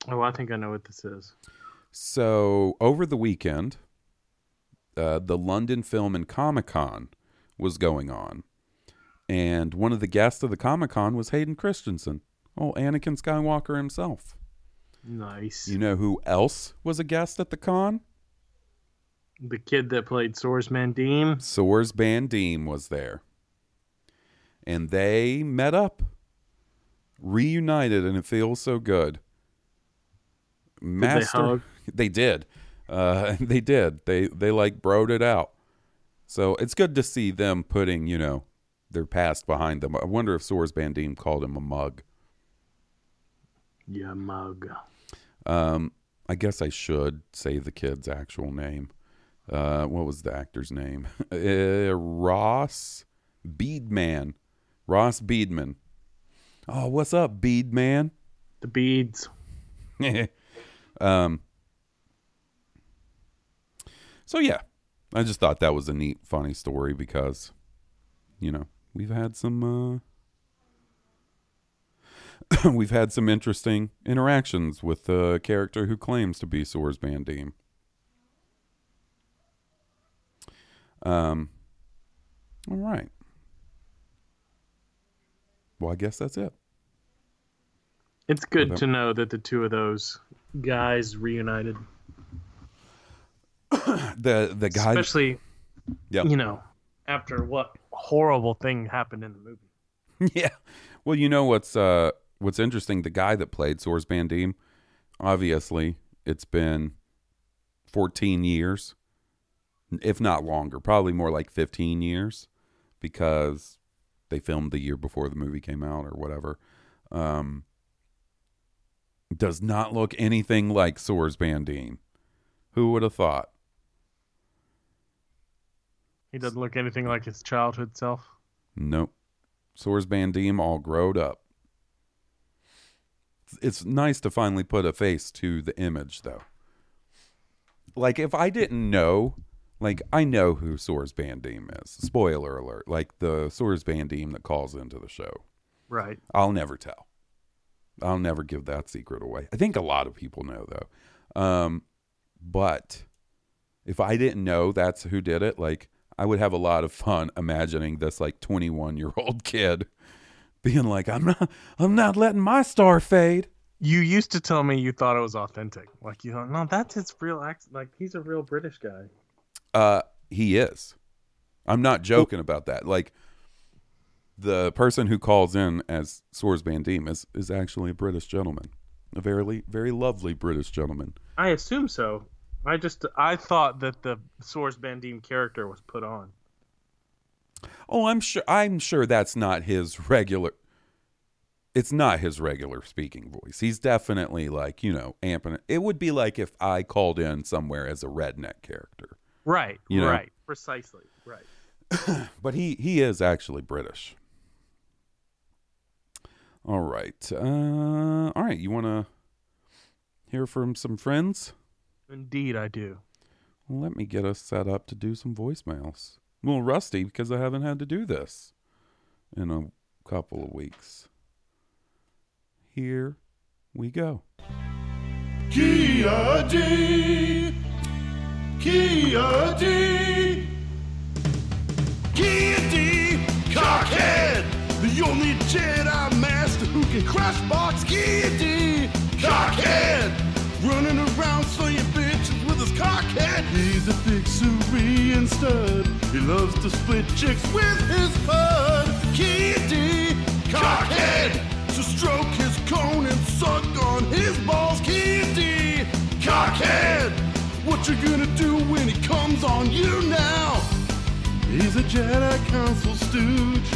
Oh, I think I know what this is. So over the weekend, uh, the London Film and Comic Con was going on, and one of the guests of the Comic Con was Hayden Christensen, oh Anakin Skywalker himself. Nice. You know who else was a guest at the con? the kid that played Sors Bandeam. Sors Bandeam was there. And they met up, reunited, and it feels so good. Master, hug? they did. Uh, they did. They they like broed it out. So it's good to see them putting you know their past behind them. I wonder if Sors Bandeam called him a mug. Yeah, mug. Um, I guess I should say the kid's actual name. Uh, what was the actor's name? Uh, Ross Beadman. Ross Beadman. Oh, what's up, Beadman? The beads. um. So yeah, I just thought that was a neat, funny story because, you know, we've had some. Uh, we've had some interesting interactions with a character who claims to be Sors Bandeam. Um. All right. Well, I guess that's it. It's good to know that the two of those guys reunited. The the guy. Especially, Yep. you know, after what horrible thing happened in the movie. yeah. Well, you know what's uh what's interesting, the guy that played Sors Bandeam, obviously, it's been 14 years, if not longer, probably more like 15 years, because they filmed the year before the movie came out or whatever. Um, does not look anything like Sors Bandeam. Who would have thought? He doesn't look anything like his childhood self. Nope. Sors Bandeam all growed up. It's nice to finally put a face to the image, though. Like, if I didn't know, like, I know who Sors Bandeam is. Spoiler alert. Like, the Sors Bandeam that calls into the show. Right. I'll never tell. I'll never give that secret away. I think a lot of people know, though. Um, but if I didn't know that's who did it, like, I would have a lot of fun imagining this like 21 year old kid being like, I'm not, I'm not letting my star fade. You used to tell me you thought it was authentic. Like you thought, no, that's his real accent. Like he's a real British guy. Uh, he is. I'm not joking about that. Like the person who calls in as Sors Bandeam is is actually a British gentleman, a very very lovely British gentleman. I assume so. I just I thought that the Sors Bandeam character was put on. Oh, I'm sure. I'm sure that's not his regular. It's not his regular speaking voice. He's definitely like you know amping it. It would be like if I called in somewhere as a redneck character. Right. You know? Right. Precisely. Right. But he he is actually British. All right. Uh, all right. You want to hear from some friends? Indeed, I do. Well, let me get us set up to do some voicemails. I'm a little rusty because I haven't had to do this in a couple of weeks. Here we go. Kia D. Kia D. Kia D. Cockhead. The only Jedi Master who can crash box Ki-Adi. Cockhead. Running around slaying bitches with his cockhead. He's a big Cerean stud. He loves to split chicks with his bud. Kia D. Cockhead. To stroke his cone and suck on his balls. Kia D. Cockhead. What you gonna do when he comes on you now? He's a Jedi Council stooge,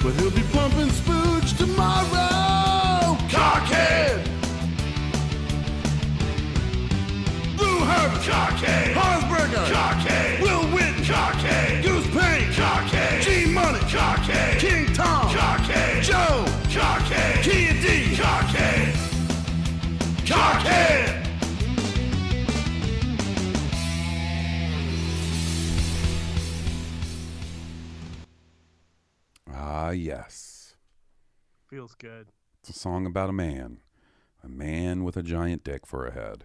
but he'll be pumping spooge tomorrow. Cockhead! Blue Herbert! Cockhead! Harsberger! Cockhead! Will Witten! Cockhead! Goose Payne! Cockhead! G Money! Cockhead! King Tom! Cockhead! Joe! Cockhead! Ki-Adi! Cockhead! Cockhead! Ah, yes. Feels good. It's a song about a man. A man with a giant dick for a head.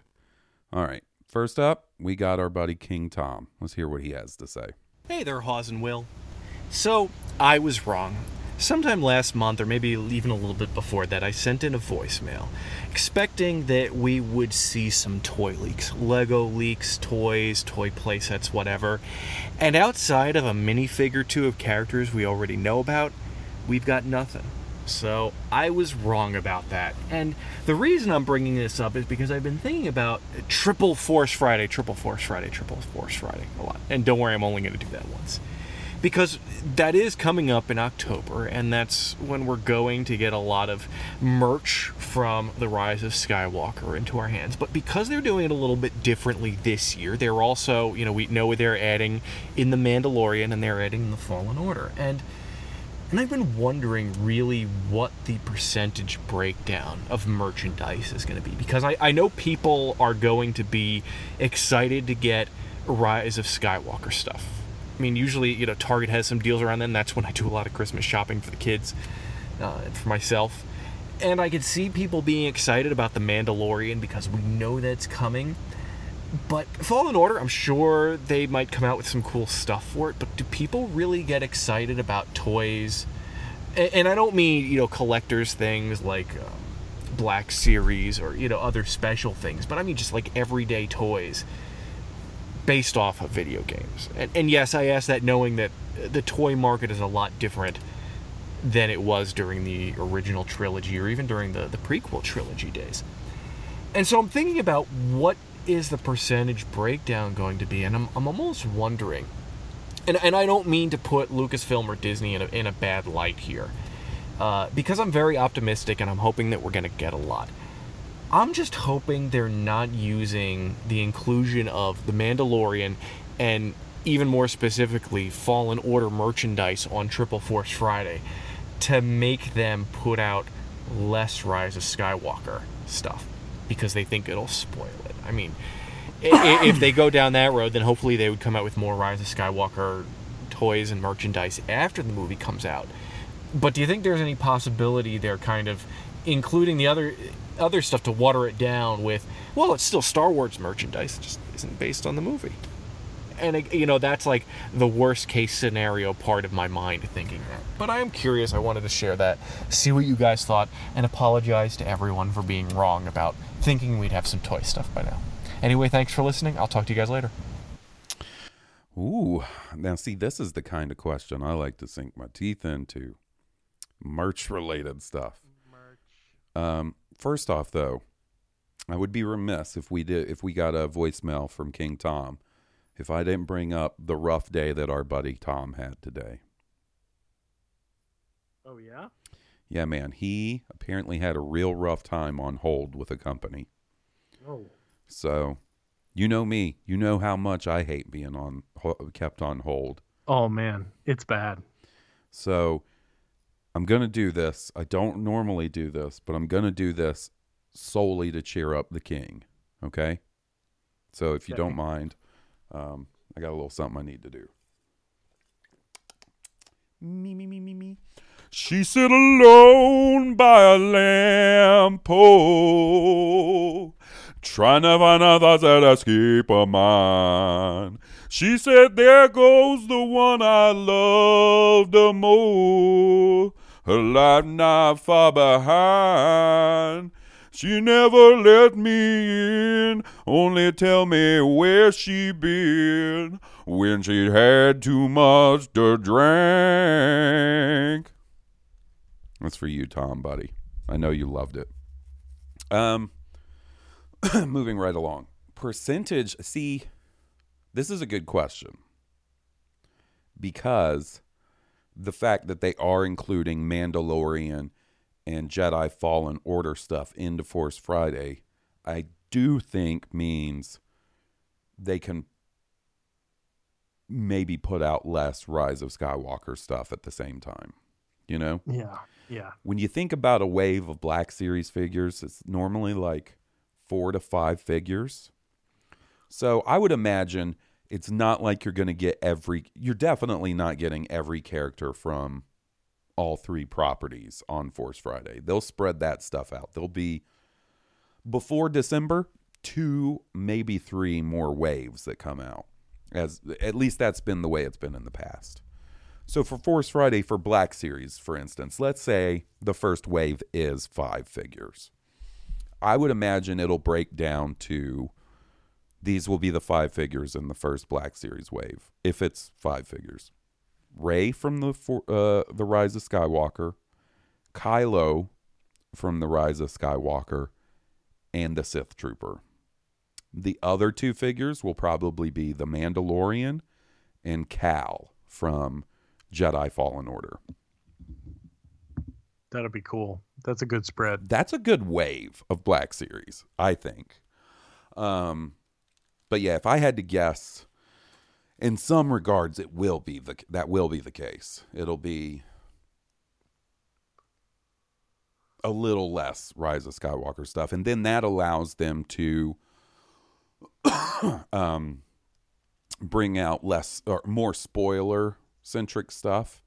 All right. First up, we got our buddy King Tom. Let's hear what he has to say. Hey there, Hawes and Will. So, I was wrong. Sometime last month, or maybe even a little bit before that, I sent in a voicemail expecting that we would see some toy leaks Lego leaks, toys, toy playsets, whatever. And outside of a minifig or two of characters we already know about, we've got nothing. So I was wrong about that. And the reason I'm bringing this up is because I've been thinking about Triple Force Friday, Triple Force Friday, Triple Force Friday a lot. And don't worry, I'm only going to do that once. Because that is coming up in October, and that's when we're going to get a lot of merch from The Rise of Skywalker into our hands. But because they're doing it a little bit differently this year, they're also, you know, we know they're adding in The Mandalorian and they're adding in The Fallen Order. And and I've been wondering really what the percentage breakdown of merchandise is going to be because I, I know people are going to be excited to get Rise of Skywalker stuff. I mean, usually, you know, Target has some deals around then. That's when I do a lot of Christmas shopping for the kids uh, and for myself. And I could see people being excited about The Mandalorian because we know that's coming. But Fallen Order, I'm sure they might come out with some cool stuff for it. But do people really get excited about toys? And, and I don't mean you know collectors things like um, Black Series or you know other special things, but I mean just like everyday toys based off of video games. And, and yes, I ask that knowing that the toy market is a lot different than it was during the original trilogy or even during the, the prequel trilogy days. And so I'm thinking about what is the percentage breakdown going to be, and I'm, I'm almost wondering. And, and I don't mean to put Lucasfilm or Disney in a, in a bad light here, uh, because I'm very optimistic and I'm hoping that we're going to get a lot. I'm just hoping they're not using the inclusion of The Mandalorian and even more specifically Fallen Order merchandise on Triple Force Friday to make them put out less Rise of Skywalker stuff because they think it'll spoil it. I mean, if they go down that road, then hopefully they would come out with more Rise of Skywalker toys and merchandise after the movie comes out. But do you think there's any possibility they're kind of including the other other stuff to water it down with? Well, it's still Star Wars merchandise, it just isn't based on the movie. And it- you know that's like the worst case scenario part of my mind thinking that. But I am curious. I wanted to share that, see what you guys thought, and apologize to everyone for being wrong about thinking we'd have some toy stuff by now. Anyway, thanks for listening. I'll talk to you guys later. Ooh, now see, this is the kind of question I like to sink my teeth into. Merch related stuff. Um, first off, though, I would be remiss if we did if we got a voicemail from King Tom if I didn't bring up the rough day that our buddy Tom had today. Oh yeah. Yeah, man, he apparently had a real rough time on hold with a company. Oh. So, you know me, you know how much I hate being on ho- kept on hold. Oh man, it's bad. So I'm going to do this. I don't normally do this, but I'm going to do this solely to cheer up the king. Okay? So if you don't mind, um, I got a little something I need to do. Me, me, me, me, me. She sit alone by a lamppost, trying to find a thoughts that escape her mind. She said, There goes the one I love the most. Her life not far behind. She never let me in, only tell me where she been when she had too much to drink. That's for you, Tom, buddy. I know you loved it. Um, moving right along. Percentage. See, this is a good question because the fact that they are including Mandalorian and Jedi Fallen Order stuff into Force Friday, I do think means they can maybe put out less Rise of Skywalker stuff at the same time. You know? Yeah. Yeah. when you think about a wave of Black Series figures, it's normally like four to five figures. So I would imagine it's not like you're going to get every, you're definitely not getting every character from all three properties on Force Friday. They'll spread that stuff out. There'll be, before December, two, maybe three more waves that come out. As at least that's been the way it's been in the past. So for Force Friday for Black Series, for instance, let's say the first wave is five figures. I would imagine it'll break down to these will be the five figures in the first Black Series wave, if it's five figures. Rey from the for, uh, the Rise of Skywalker, Kylo from the Rise of Skywalker, and the Sith Trooper. The other two figures will probably be the Mandalorian and Cal from Jedi Fallen Order. That'll be cool. That's a good spread. That's a good wave of Black Series, I think. Um, but yeah, if I had to guess, in some regards, it will be the that will be the case. It'll be a little less Rise of Skywalker stuff, and then that allows them to um, bring out less or more spoiler centric stuff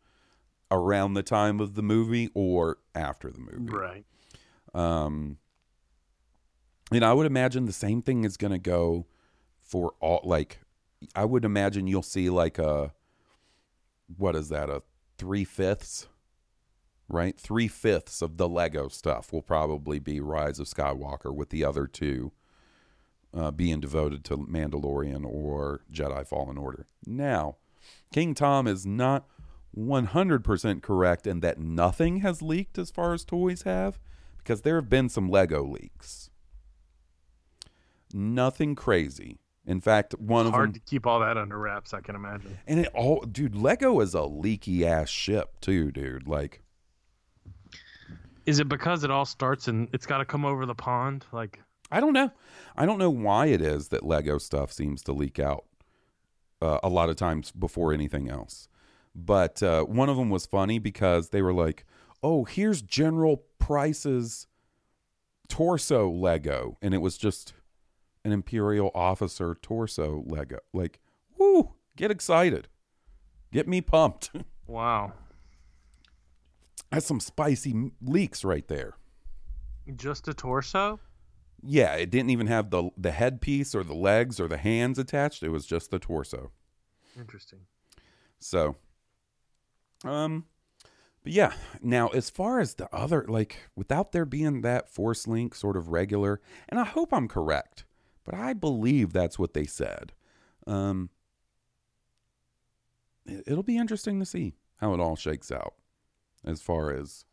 around the time of the movie or after the movie. Right. Um, and I would imagine the same thing is going to go for all. Like, I would imagine you'll see like a what is that? A three fifths, right? Three fifths of the Lego stuff will probably be Rise of Skywalker, with the other two uh, being devoted to Mandalorian or Jedi Fallen Order. Now, King Tom is not 100% correct in that nothing has leaked as far as toys have because there have been some Lego leaks. Nothing crazy. In fact, one of Hard them to keep all that under wraps, I can imagine. and it all dude, Lego is a leaky ass ship too, dude. Like Is it because it all starts and it's got to come over the pond? Like, I don't know. I don't know why it is that Lego stuff seems to leak out uh, a lot of times before anything else. But uh, one of them was funny because they were like, "Oh, here's General Pryde's torso Lego," and it was just an Imperial officer torso Lego. Like, whoo! Get excited, get me pumped. wow. That's some spicy leaks right there. Just a torso? Yeah, it didn't even have the the headpiece or the legs or the hands attached. It was just the torso. Interesting. So, um, but yeah. Now, as far as the other, like, without there being that force link sort of regular, and I hope I'm correct, but I believe that's what they said. Um, it- it'll be interesting to see how it all shakes out as far as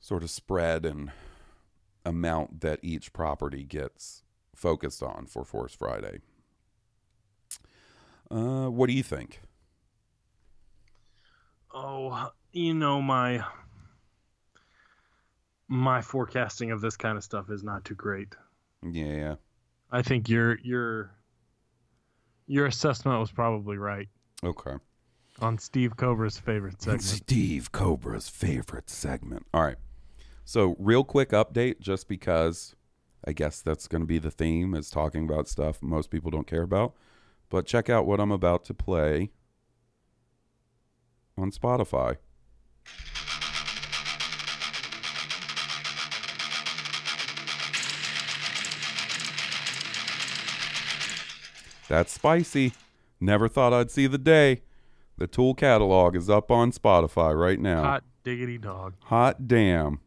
sort of spread and amount that each property gets focused on for Force Friday. Uh, what do you think? Oh, you know my my forecasting of this kind of stuff is not too great. Yeah. I think your your your assessment was probably right Okay. on Steve Cobra's favorite segment. Steve Cobra's favorite segment. All right. So, real quick update, just because I guess that's going to be the theme, is talking about stuff most people don't care about. But check out what I'm about to play on Spotify. That's spicy. Never thought I'd see the day. The Tool catalog is up on Spotify right now. Hot diggity dog. Hot damn.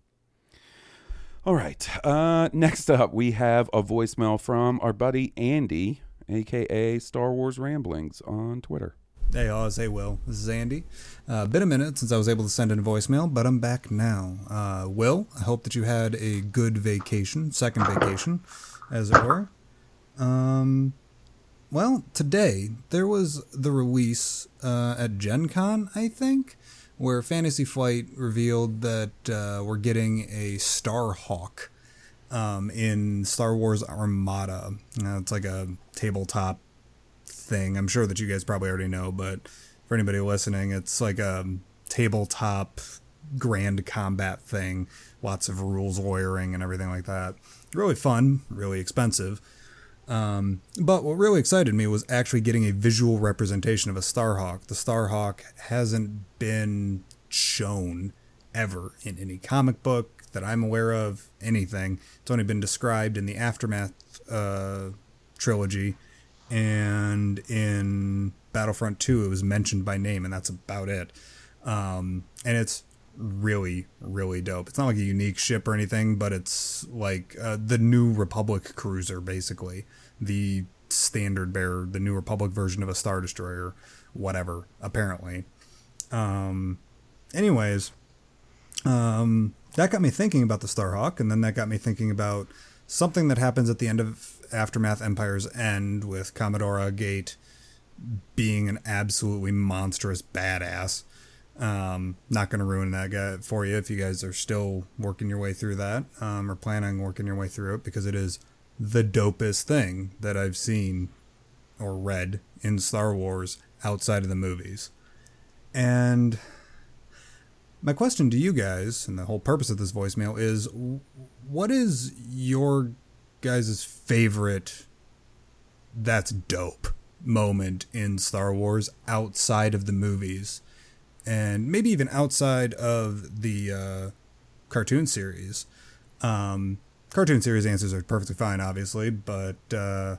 All right. Uh, next up, we have a voicemail from our buddy Andy, aka Star Wars Ramblings, on Twitter. Hey Oz, hey Will, this is Andy. Uh, been a minute since I was able to send in a voicemail, but I'm back now. Uh, Will, I hope that you had a good vacation, second vacation, as it were. Um, well, today there was the release uh, at Gen Con, I think, where Fantasy Flight revealed that uh, we're getting a Starhawk um, in Star Wars Armada. Uh, it's like a tabletop thing. I'm sure that you guys probably already know, but for anybody listening, it's like a tabletop grand combat thing. Lots of rules lawyering and everything like that. Really fun, really expensive. Um, but what really excited me was actually getting a visual representation of a Starhawk. The Starhawk hasn't been shown ever in any comic book that I'm aware of, anything. It's only been described in the Aftermath uh, trilogy and in Battlefront 2 it was mentioned by name and that's about it. Um, and it's really really dope. It's not like a unique ship or anything, but it's like uh, the new Republic cruiser basically, the standard bearer, the new Republic version of a star destroyer, whatever. Apparently. Um, anyways, um, that got me thinking about the Starhawk, and then that got me thinking about something that happens at the end of Aftermath Empire's End with Commodore Agate being an absolutely monstrous badass. Um, not going to ruin that guy for you if you guys are still working your way through that um, or planning on working your way through it because it is the dopest thing that I've seen or read in Star Wars outside of the movies. And my question to you guys, and the whole purpose of this voicemail, is what is your guys' favorite that's dope moment in Star Wars outside of the movies? And maybe even outside of the uh, cartoon series. Um, cartoon series answers are perfectly fine, obviously, but uh,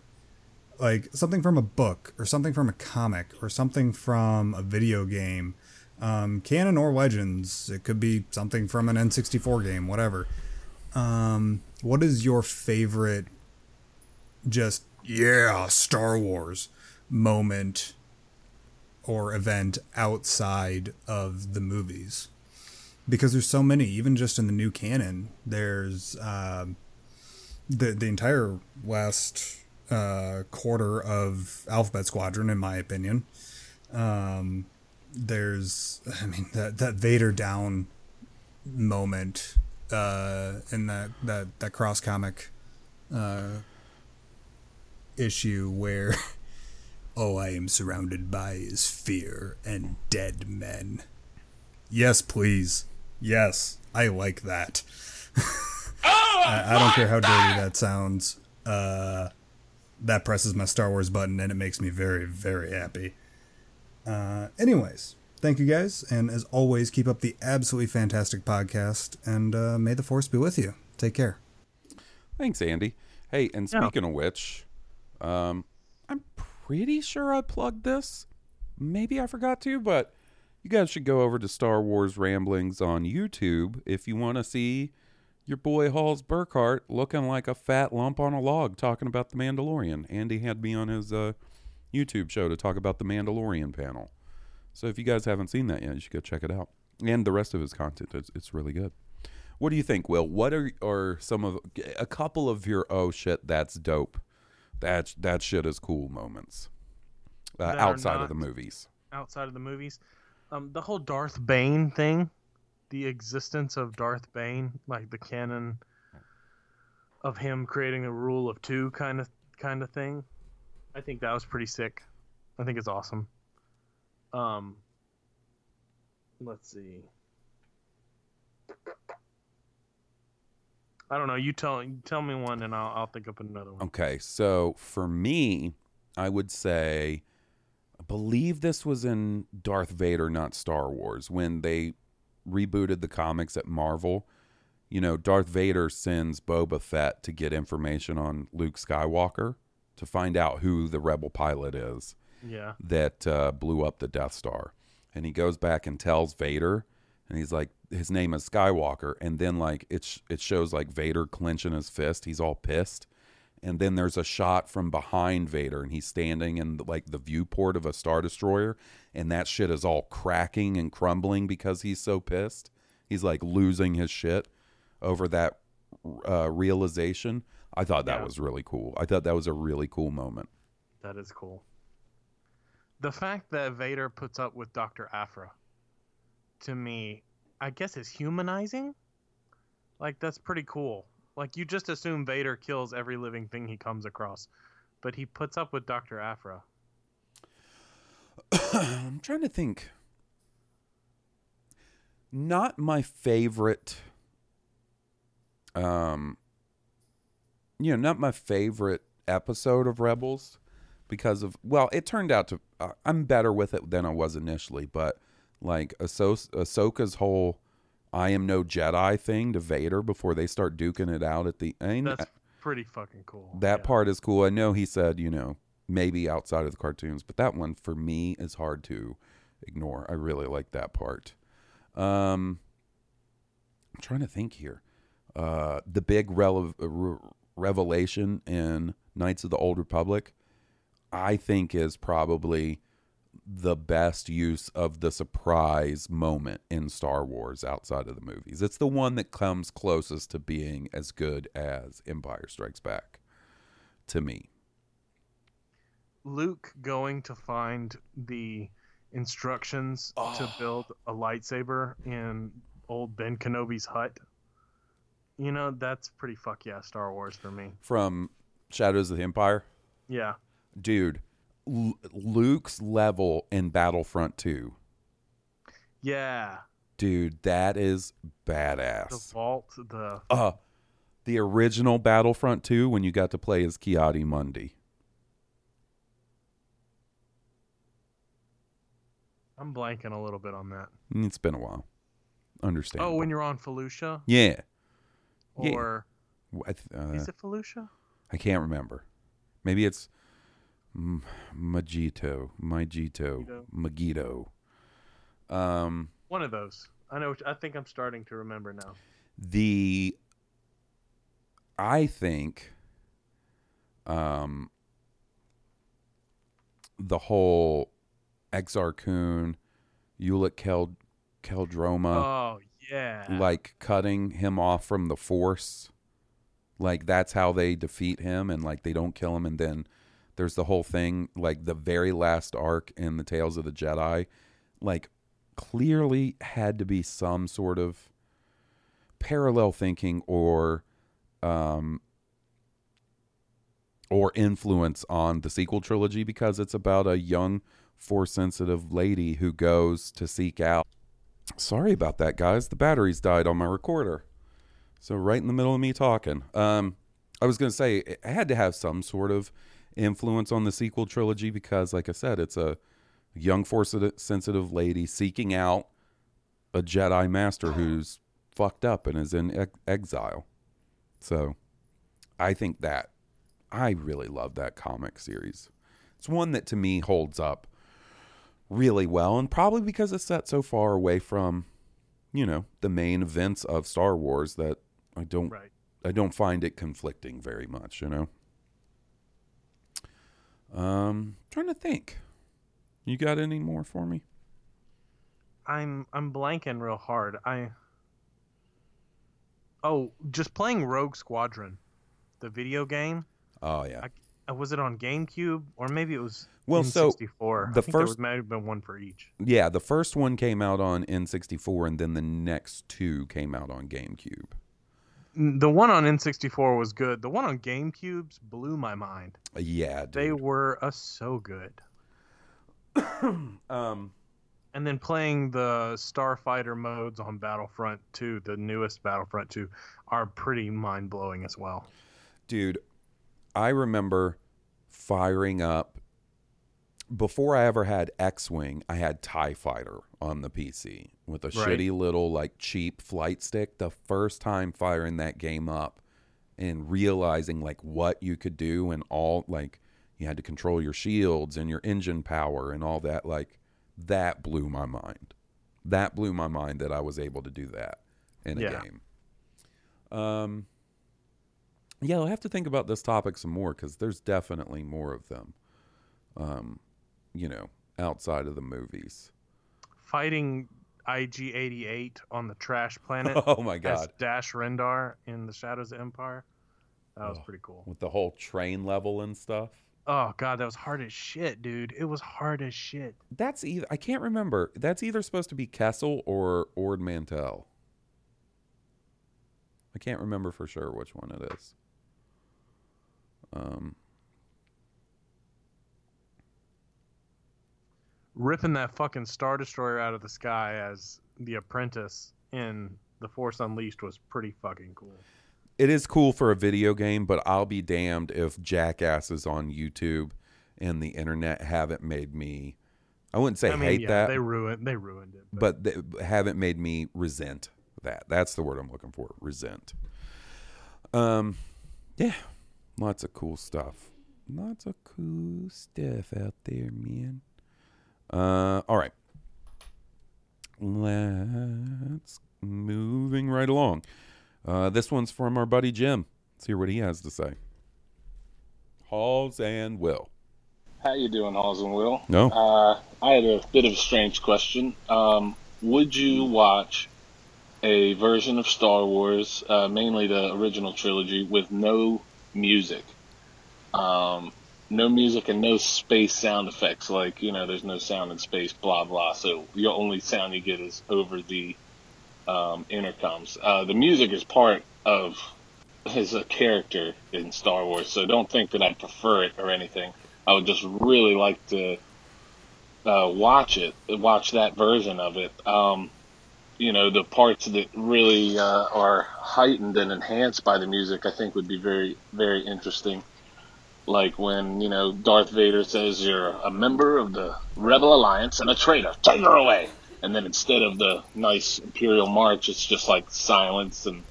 like something from a book or something from a comic or something from a video game, um, canon or legends. It could be something from an N64 game, whatever. Um, what is your favorite, just yeah, Star Wars moment or event outside of the movies. Because there's so many even just in the new canon there's um, the the entire last uh, quarter of alphabet squadron in my opinion. Um, there's i mean that that vader down moment uh, in that that that cross comic uh, issue where all I am surrounded by is fear and dead men. Yes, please. Yes, I like that. I, I don't care how dirty that sounds. Uh, that presses my Star Wars button and it makes me very, very happy. Uh, anyways, thank you guys. And as always, keep up the absolutely fantastic podcast and uh, may the force be with you. Take care. Thanks, Andy. Hey, and Yeah. speaking of which, um, I'm pretty sure I plugged this. Maybe I forgot to, but you guys should go over to Star Wars Ramblings on YouTube if you want to see your boy Halls Burkhart looking like a fat lump on a log talking about the Mandalorian. Andy had me on his uh, YouTube show to talk about the Mandalorian panel. So if you guys haven't seen that yet, you should go check it out. And the rest of his content, it's, it's really good. What do you think, Will? What are are some of a couple of your oh shit that's dope, that that shit is cool moments uh, outside of the movies? outside of the movies. Um, the whole Darth Bane thing, the existence of Darth Bane, like the canon of him creating a rule of two kind of kind of thing. I think that was pretty sick. I think it's awesome. Um, let's see. I don't know. You tell tell me one, and I'll I'll think up another one. Okay, so for me, I would say, I believe this was in Darth Vader, not Star Wars, when they rebooted the comics at Marvel. You know, Darth Vader sends Boba Fett to get information on Luke Skywalker to find out who the rebel pilot is Yeah. that uh, blew up the Death Star. And he goes back and tells Vader, and he's like, his name is Skywalker. And then like it sh- it shows like Vader clenching his fist. He's all pissed. And then there's a shot from behind Vader, and he's standing in like the viewport of a star destroyer, and that shit is all cracking and crumbling because he's so pissed. He's like losing his shit over that uh, realization. I thought that Yeah. was really cool. I thought that was a really cool moment. That is cool. The fact that Vader puts up with Dr. Aphra, to me, I guess is humanizing. Like, that's pretty cool. Like, you just assume Vader kills every living thing he comes across, but he puts up with Dr. Aphra. I'm trying to think. Not my favorite. Um. You know, not my favorite episode of Rebels, because of well, it turned out to uh, I'm better with it than I was initially, but like Ahso- Ahsoka's whole "I am no Jedi" thing to Vader before they start duking it out at the end. That's pretty fucking cool. That Yeah. part is cool. I know he said, you know, maybe outside of the cartoons, but that one for me is hard to ignore. I really like that part. Um, I'm trying to think here. Uh, the big rele- re- revelation in Knights of the Old Republic, I think, is probably the best use of the surprise moment in Star Wars outside of the movies. It's the one that comes closest to being as good as Empire Strikes Back to me. Luke going to find the instructions to Oh. build a lightsaber in old Ben Kenobi's hut. You know, that's pretty fuck yeah Star Wars for me. From Shadows of the Empire, Yeah. dude, Luke's level in Battlefront 2. Yeah. Dude, that is badass. The vault, the Uh the original Battlefront 2 when you got to play as Ki-Adi-Mundi. I'm blanking a little bit on that. It's been a while. Understand. Oh, when you're on Felucia? Yeah. Yeah. Or th- uh, is it Felucia? I can't remember. Maybe it's M- Mygeeto, Mygeeto, Mygeeto. Um, One of those. I know. I think I'm starting to remember now. the I think um the whole Exar Kun, Ulic Qel Qel-Droma, Oh yeah. like cutting him off from the Force. Like that's how they defeat him, and like they don't kill him, and then there's the whole thing, like the very last arc in the Tales of the Jedi, like clearly had to be some sort of parallel thinking or um or influence on the sequel trilogy because it's about a young force sensitive lady who goes to seek out sorry about that guys. The batteries died on my recorder. So right in the middle of me talking. Um i was going to say it had to have some sort of influence on the sequel trilogy because like i said it's a young force sensitive lady seeking out a jedi master who's fucked up and is in ex- exile so i think that I really love that comic series. It's one that to me holds up really well, and probably because it's set so far away from, you know, the main events of Star Wars that I don't Right. I don't find it conflicting very much, you know. Um trying to think. You got any more for me? I'm I'm blanking real hard. I Oh, just playing Rogue Squadron, the video game. Oh yeah. Uh, was it on GameCube or maybe it was Well, so, N64? the I think there first- was, might have been one for each. Yeah, the first one came out on N64 and then the next two came out on GameCube. The one on N64 was good. The one on GameCubes blew my mind. Yeah, dude. They were uh, so good. um And then playing the Starfighter modes on Battlefront 2, the newest Battlefront 2, are pretty mind blowing as well. dude i remember firing up before i ever had x-wing i had tie fighter on the pc with a Right. shitty little like cheap flight stick the first time firing that game up and realizing like what you could do and all like you had to control your shields and your engine power and all that like that blew my mind that blew my mind that i was able to do that in a Yeah. game um yeah, I'll have to think about this topic some more because there's definitely more of them. Um, you know, outside of the movies. Fighting IG 88 on the trash planet. Oh my god, Dash Rendar in the Shadows of Empire. That was Oh. pretty cool. with the whole train level and stuff. Oh god, that was hard as shit, dude. It was hard as shit. That's either I can't remember. That's either supposed to be Kessel or Ord Mantell. I can't remember for sure which one it is. Um, Ripping that fucking Star Destroyer out of the sky as the apprentice in The Force Unleashed was pretty fucking cool. it is cool for a video game, but I'll be damned if jackasses on YouTube and the internet haven't made me. I wouldn't say I mean, hate yeah, that, they ruined they ruined it. but they haven't made me resent that. That's the word I'm looking for. Resent. Um, yeah, lots of cool stuff. Lots of cool stuff out there, man. Uh, all right. Let's moving right along. Uh, this one's from our buddy Jim. Let's hear what he has to say. Halls and Will. How you doing, Halls and Will? No. Uh, I had a bit of a strange question. Um, would you watch a version of Star Wars, uh, mainly the original trilogy, with no music? Um, no music and no space sound effects. Like you know, there's no sound in space. Blah blah. So the only sound you get is over the um, intercoms. Uh, the music is part of his a character in Star Wars, so don't think that I prefer it or anything. I would just really like to uh, watch it, watch that version of it. Um, you know, the parts that really uh, are heightened and enhanced by the music, I think would be very, very interesting. Like when, you know, Darth Vader says you're a member of the Rebel Alliance and a traitor. Take her away! And then instead of the nice Imperial March, it's just like silence and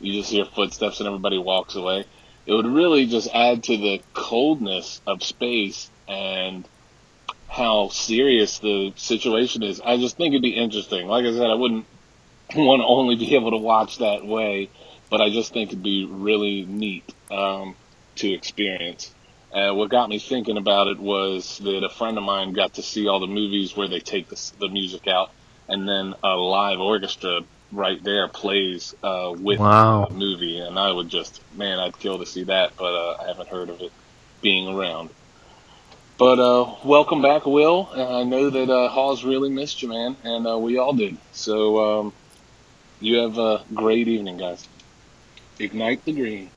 you just hear footsteps and everybody walks away. It would really just add to the coldness of space and how serious the situation is. I just think it'd be interesting. Like I said, I wouldn't want to only be able to watch that way, but I just think it'd be really neat um, to experience. Uh, what got me thinking about it was that a friend of mine got to see all the movies where they take the, the music out, and then a live orchestra right there plays uh, with Wow. the movie, and I would just, man, I'd kill to see that, but uh, I haven't heard of it being around. But uh, welcome back, Will. Uh, I know that uh, Halls really missed you, man, and uh, we all did. So um, you have a great evening, guys. Ignite the green.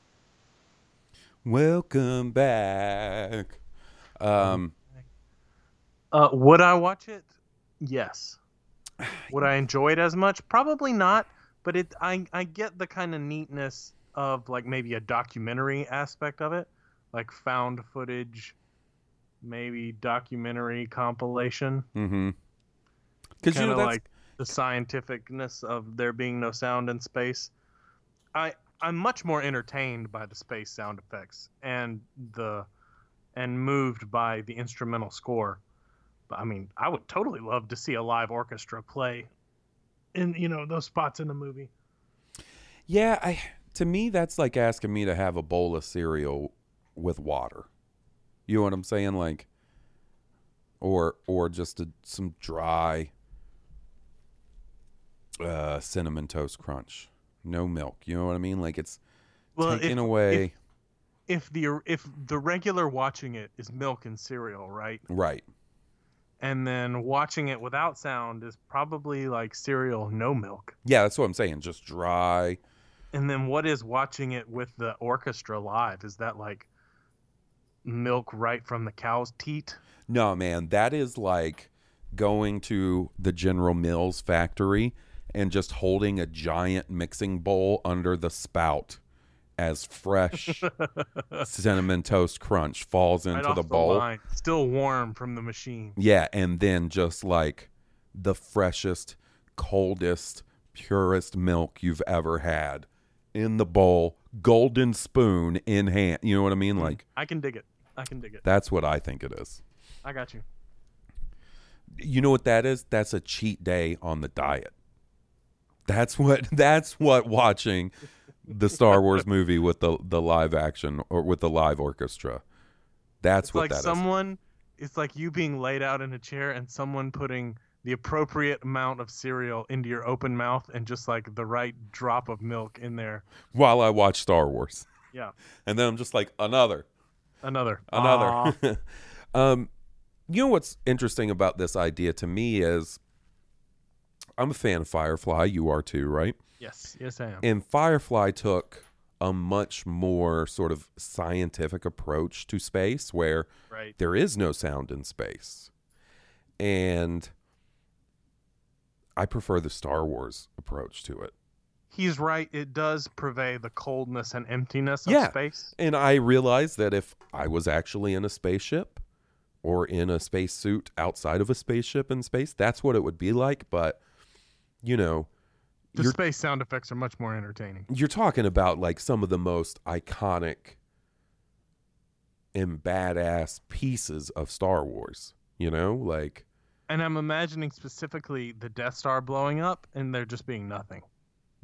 Welcome back. Um, Uh, would I watch it? Yes. Would I enjoy it as much? Probably not. But it, I, I get the kind of neatness of like maybe a documentary aspect of it, like found footage, maybe documentary compilation. mm-hmm. Because you know that's like the scientificness of there being no sound in space. I I'm much more entertained by the space sound effects and the and moved by the instrumental score. But I mean, I would totally love to see a live orchestra play in you know those spots in the movie. yeah. I to me that's like asking me to have a bowl of cereal with water. You know what I'm saying? Like, or or just a, some dry uh, cinnamon toast crunch, no milk. You know what I mean? Like it's Well, taken if- away. If the if the regular watching it is milk and cereal, right? right. And then watching it without sound is probably like cereal no milk. Yeah, that's what I'm saying. Just dry. And then what is watching it with the orchestra live? Is that like milk right from the cow's teat? No, man, that is like going to the General Mills factory and just holding a giant mixing bowl under the spout as fresh cinnamon toast crunch falls into off the bowl. line, still warm from the machine. Yeah, and then just like the freshest, coldest, purest milk you've ever had in the bowl, golden spoon in hand. You know what I mean? Mm-hmm. Like I can dig it. I can dig it. that's what I think it is. I got you. You know what that is? That's a cheat day on the diet. That's what that's what watching the Star Wars movie with the the live action or with the live orchestra. That's It's what like that is. someone. It's like you being laid out in a chair and someone putting the appropriate amount of cereal into your open mouth and just like the right drop of milk in there. While I watch Star Wars. Yeah. And then I'm just like another. Another. Another. um you know what's interesting about this idea to me is I'm a fan of Firefly, you are too, right? Yes. Yes, I am. And Firefly took a much more sort of scientific approach to space where Right. there is no sound in space. And I prefer the Star Wars approach to it. He's right. It does purvey the coldness and emptiness of Yeah. space. And I realized that if I was actually in a spaceship or in a spacesuit outside of a spaceship in space, that's what it would be like. But, you know, The space sound effects are much more entertaining. you're talking about like some of the most iconic and badass pieces of Star Wars, you know? Like, And I'm imagining specifically the Death Star blowing up and there just being nothing.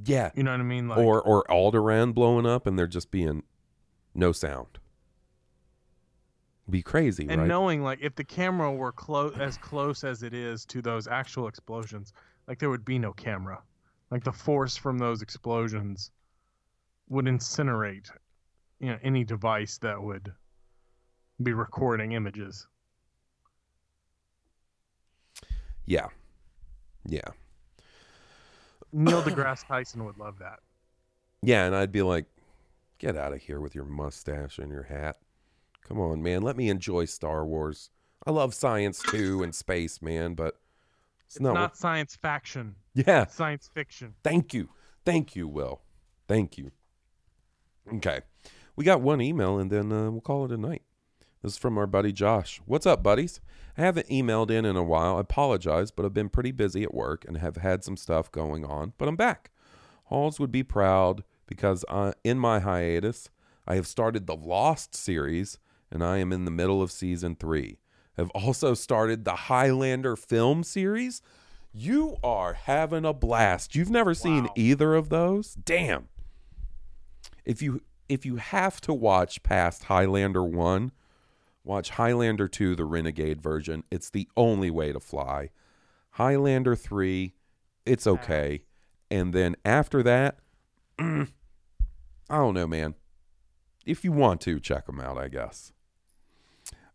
yeah. You know what I mean? Like, or or Alderaan blowing up and there just being no sound. Be crazy, and right? knowing like if the camera were close as close as it is to those actual explosions, like there would be no camera. Like the force from those explosions would incinerate, you know, any device that would be recording images. yeah. Yeah. Neil deGrasse Tyson would love that. Yeah, and I'd be like, get out of here with your mustache and your hat. Come on, man. Let me enjoy Star Wars. I love science too and space, man, but it's, It's not. not what- science fiction. yeah. Science fiction. Thank you. Thank you, Will. Thank you. Okay. We got one email and then uh, we'll call it a night. This is from our buddy Josh. What's up, buddies? I haven't emailed in in a while. I apologize, but I've been pretty busy at work and have had some stuff going on, but I'm back. Halls would be proud because I, in my hiatus, I have started the Lost series and I am in the middle of season three. I've also started the Highlander film series. You are having a blast. You've never seen either of those? Damn. If you if you have to watch past Highlander 1, Watch Highlander 2, the Renegade version. It's the only way to fly. Highlander 3, it's okay. And then after that, I don't know, man. If you want to, check them out, I guess.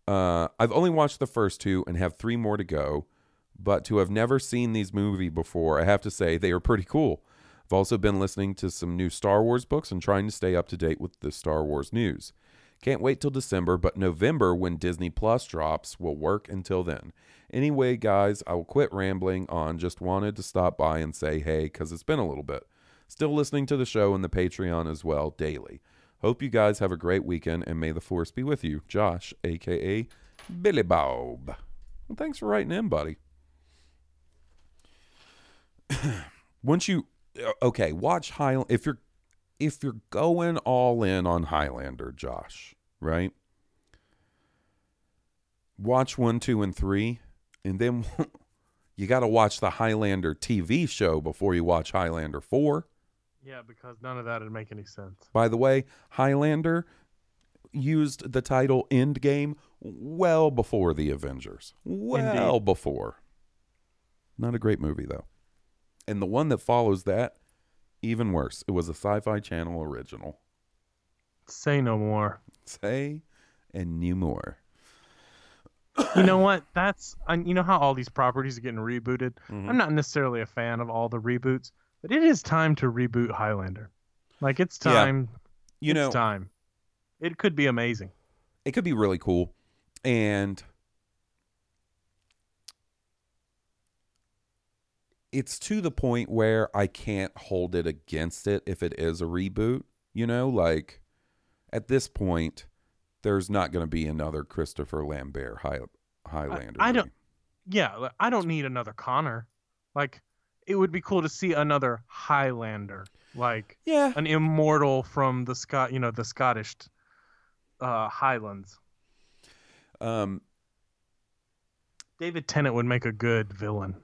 Uh, I've only watched the first two and have three more to go. But to have never seen these movies before, I have to say they are pretty cool. I've also been listening to some new Star Wars books and trying to stay up to date with the Star Wars news. Can't wait till December, but November, when Disney Plus drops, will work until then. Anyway, guys, I will quit rambling on. Just wanted to stop by and say hey, because it's been a little bit. Still listening to the show and the Patreon as well daily. Hope you guys have a great weekend and may the force be with you. Josh, aka Billy Bob. Well, thanks for writing in, buddy. Once you okay, watch High if you're if you're going all in on Highlander, Josh, right? Watch one, two, and three, and then you got to watch the Highlander TV show before you watch Highlander four. Yeah, because none of that would make any sense. By the way, Highlander used the title Endgame well before the Avengers. Well Indeed. before. Not a great movie though. And the one that follows that, even worse. It was a sci-fi channel original. Say no more. Say and new more. You know what? That's you know how all these properties are getting rebooted. Mhm. I'm not necessarily a fan of all the reboots, but it is time to reboot Highlander. Like it's Yeah. time. You it's know- time. It could be amazing. It could be really cool. And it's to the point where I can't hold it against it if it is a reboot. You know, like at this point, there's not going to be another Christopher Lambert High, Highlander. I don't. Yeah, I don't need another Connor. Like, it would be cool to see another Highlander, like yeah, an immortal from the Scot, you know, the Scottish uh, Highlands. Um, David Tennant would make a good villain.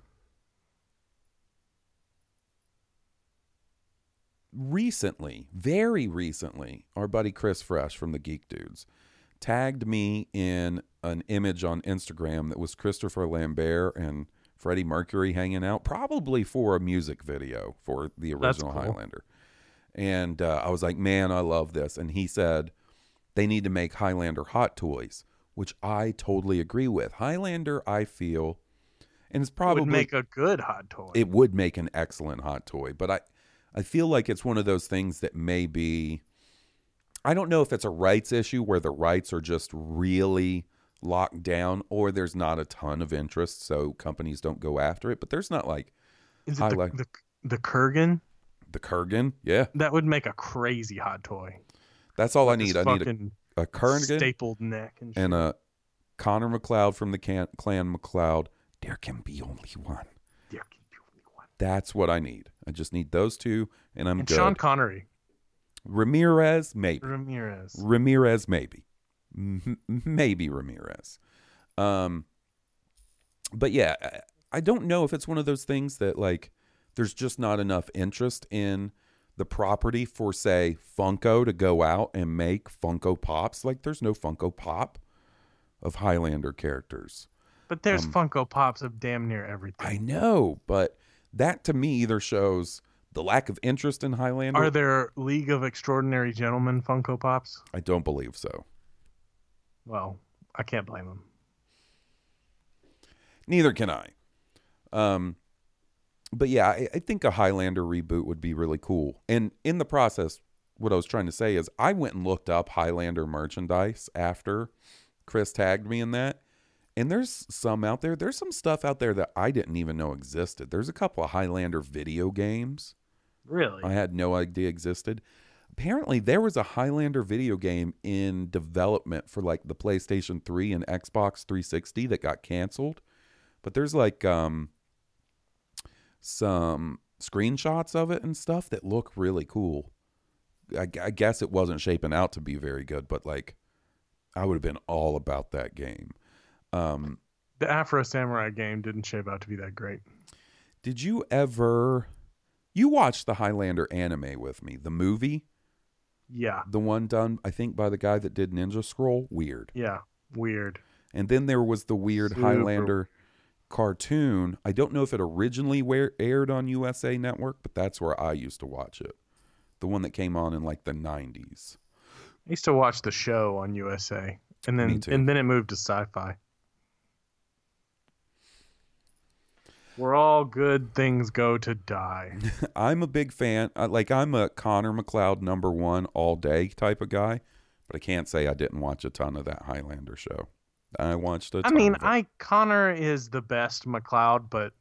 recently, very recently, our buddy Chris Fresh from the Geek Dudes tagged me in an image on Instagram that was Christopher Lambert and Freddie Mercury hanging out, probably for a music video for the original cool. Highlander. And uh, I was like, man, I love this. And he said they need to make Highlander hot toys, which I totally agree with. Highlander, I feel, and it's probably would make a good hot toy. it would make an excellent hot toy but i i feel like it's one of those things that may be i don't know if it's a rights issue where the rights are just really locked down or there's not a ton of interest so companies don't go after it but there's not like Is it the, highlight- the the Kurgan? the kurgan? Yeah. That would make a crazy hot toy. that's all i need. I need a, a kurgan stapled neck and and a connor macleod from the can, clan macleod. There can be only one. There can be only one. that's what i need. I just need those two and i'm And good. Sean Connery, ramirez maybe. Ramirez. Ramirez, maybe, M- maybe Ramirez. Um, but yeah, I- don't know if it's one of those things that like there's just not enough interest in the property for say Funko to go out and make Funko Pops. Like there's no Funko Pop of Highlander characters. But there's Um, Funko Pops of damn near everything. I know, but that to me either shows the lack of interest in Highlander. Are there League of Extraordinary Gentlemen Funko Pops? I don't believe so. Well, I can't blame them. Neither can I. Um, but yeah, I, I think a Highlander reboot would be really cool. And in the process, what I was trying to say is I went and looked up Highlander merchandise after Chris tagged me in that. And there's some out there. There's some stuff out there that I didn't even know existed. There's a couple of Highlander video games Really? I had no idea existed. Apparently, there was a Highlander video game in development for like the PlayStation 3 and Xbox 360 that got canceled. But there's like um some screenshots of it and stuff that look really cool. I, I guess it wasn't shaping out to be very good, but like I would have been all about that game. Um, the Afro Samurai game didn't shape out to be that great. did you ever you watched the Highlander anime with me, the movie? Yeah. The one done, I think, by the guy that did Ninja Scroll. Weird. Yeah. Weird. And then there was the weird Super- Highlander cartoon. I don't know if it originally wa- aired on USA Network, but that's where I used to watch it. The one that came on in like the 90s. I used to watch the show on USA, and then and then it moved to Sci-Fi. Where all good things go to die. I'm a big fan. Uh, like I'm a Connor MacLeod number one all day type of guy, but I can't say I didn't watch a ton of that Highlander show. I watched a I mean, of it. I Connor is the best MacLeod, but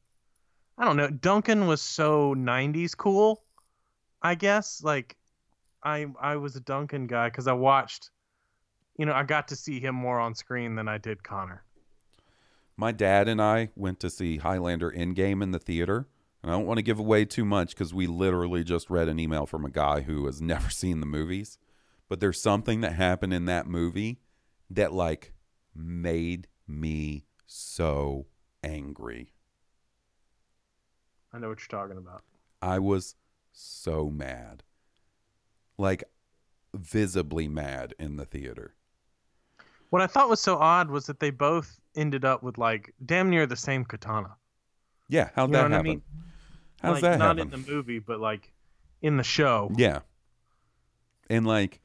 I don't know. Duncan was so '90s cool. I guess like I I was a Duncan guy because I watched. You know, I got to see him more on screen than I did Connor. My dad and I went to see Highlander Endgame in the theater. And I don't want to give away too much because we literally just read an email from a guy who has never seen the movies. But there's something that happened in that movie that, like, made me so angry. I know what you're talking about. I was so mad. Like, visibly mad in the theater. What I thought was so odd was that they both ended up with like damn near the same katana. Yeah, how'd You that what I happen? mean? How's like, that not happen? in the movie, but like in the show. Yeah. And, like,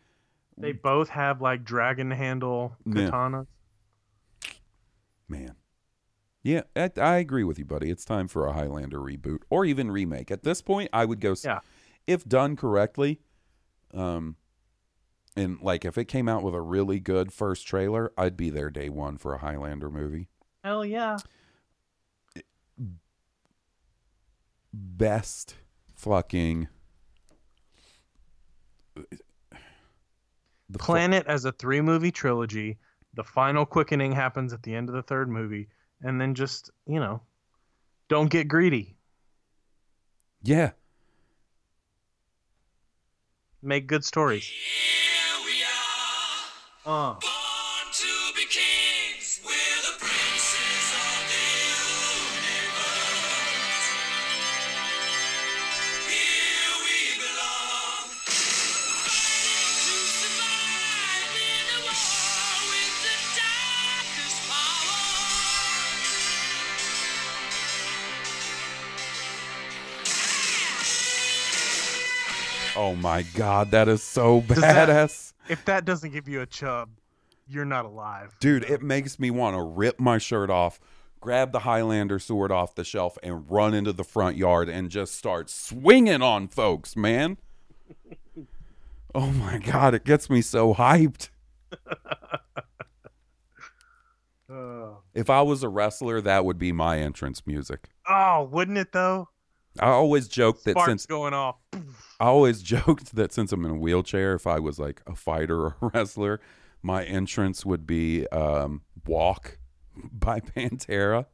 They both have like dragon handle Yeah. katanas. Man. Yeah, I, I agree with you, buddy. It's time for a Highlander reboot or even remake. At this point, I would go, Yeah. if done correctly, um, and like if it came out with a really good first trailer, I'd be there day one for a Highlander movie. Hell yeah. Best fucking. The Planet Plan as a three movie trilogy. The final quickening happens at the end of the third movie, and then just, you know, don't get greedy. Yeah. Make good stories. Uh. Oh my God, that is so Does that- badass. If that doesn't give you a chub, you're not alive. Dude, it makes me want to rip my shirt off, grab the Highlander sword off the shelf, and run into the front yard and just start swinging on folks, man. Oh my God, it gets me so hyped. Oh. If I was a wrestler, that would be my entrance music. Oh, wouldn't it though? I always joke that Sparks since going off. I always joked that since I'm in a wheelchair, if I was like a fighter or a wrestler, my entrance would be um, "Walk" by Pantera.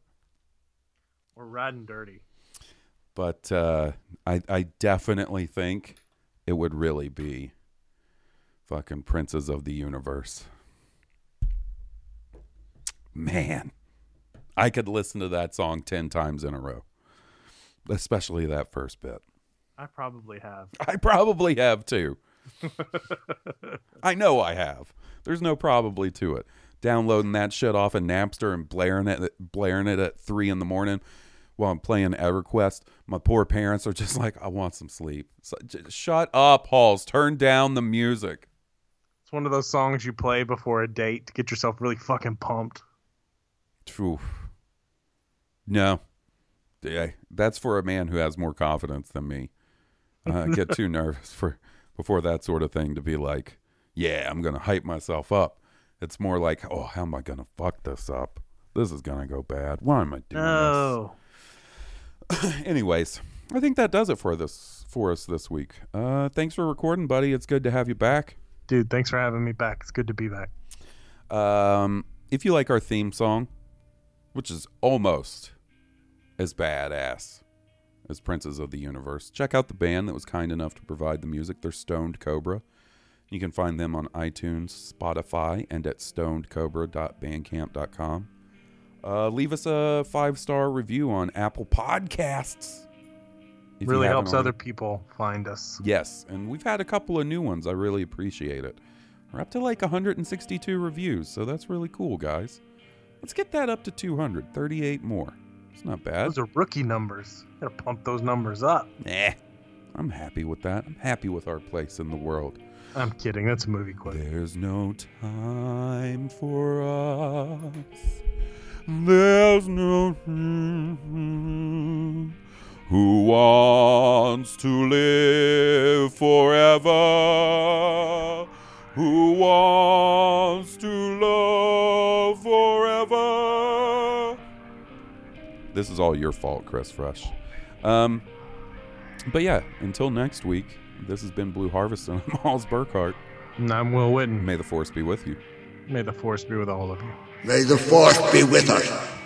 We're riding dirty. but uh, I I definitely think it would really be fucking Princes of the Universe. Man, I could listen to that song ten times in a row, especially that first bit. I probably have. I probably have too. I know I have. There's no probably to it. Downloading that shit off of Napster and blaring it, blaring it at three in the morning while I'm playing EverQuest. My poor parents are just like, "I want some sleep." So, shut up, Halls. Turn down the music. It's one of those songs you play before a date to get yourself really fucking pumped. True. No, yeah, that's for a man who has more confidence than me. I get too nervous for before that sort of thing to be like, yeah, I'm gonna hype myself up. It's more like, oh, how am I gonna fuck this up? This is gonna go bad. Why am I doing No. this? Anyways, I think that does it for this for us this week. Uh, thanks for recording, buddy. It's good to have you back. Dude, thanks for having me back. It's good to be back. Um, if you like our theme song, which is almost as badass as Princes of the Universe, check out the band that was kind enough to provide the music. They're Stoned Cobra. You can find them on iTunes, Spotify, and at stonedcobra.bandcamp.com. Uh, leave us a five star review on Apple Podcasts. really helps already. other people find us. Yes, and we've had a couple of new ones. I really appreciate it. We're up to like 162 reviews, so that's really cool, guys. Let's get that up to 200, 38 more. It's not bad. Those are rookie numbers. Gotta pump those numbers up. Nah, I'm happy with that. I'm happy with our place in the world. I'm kidding. That's a movie quote. There's no time for us. There's no hmm who wants to live forever. Who wants to love This is all your fault, Chris Fresh. Um, but yeah, until next week, this has been Blue Harvest and I'm Halls Burkhart. And I'm Will Witten. May the force be with you. May the force be with all of you. May the force be with us.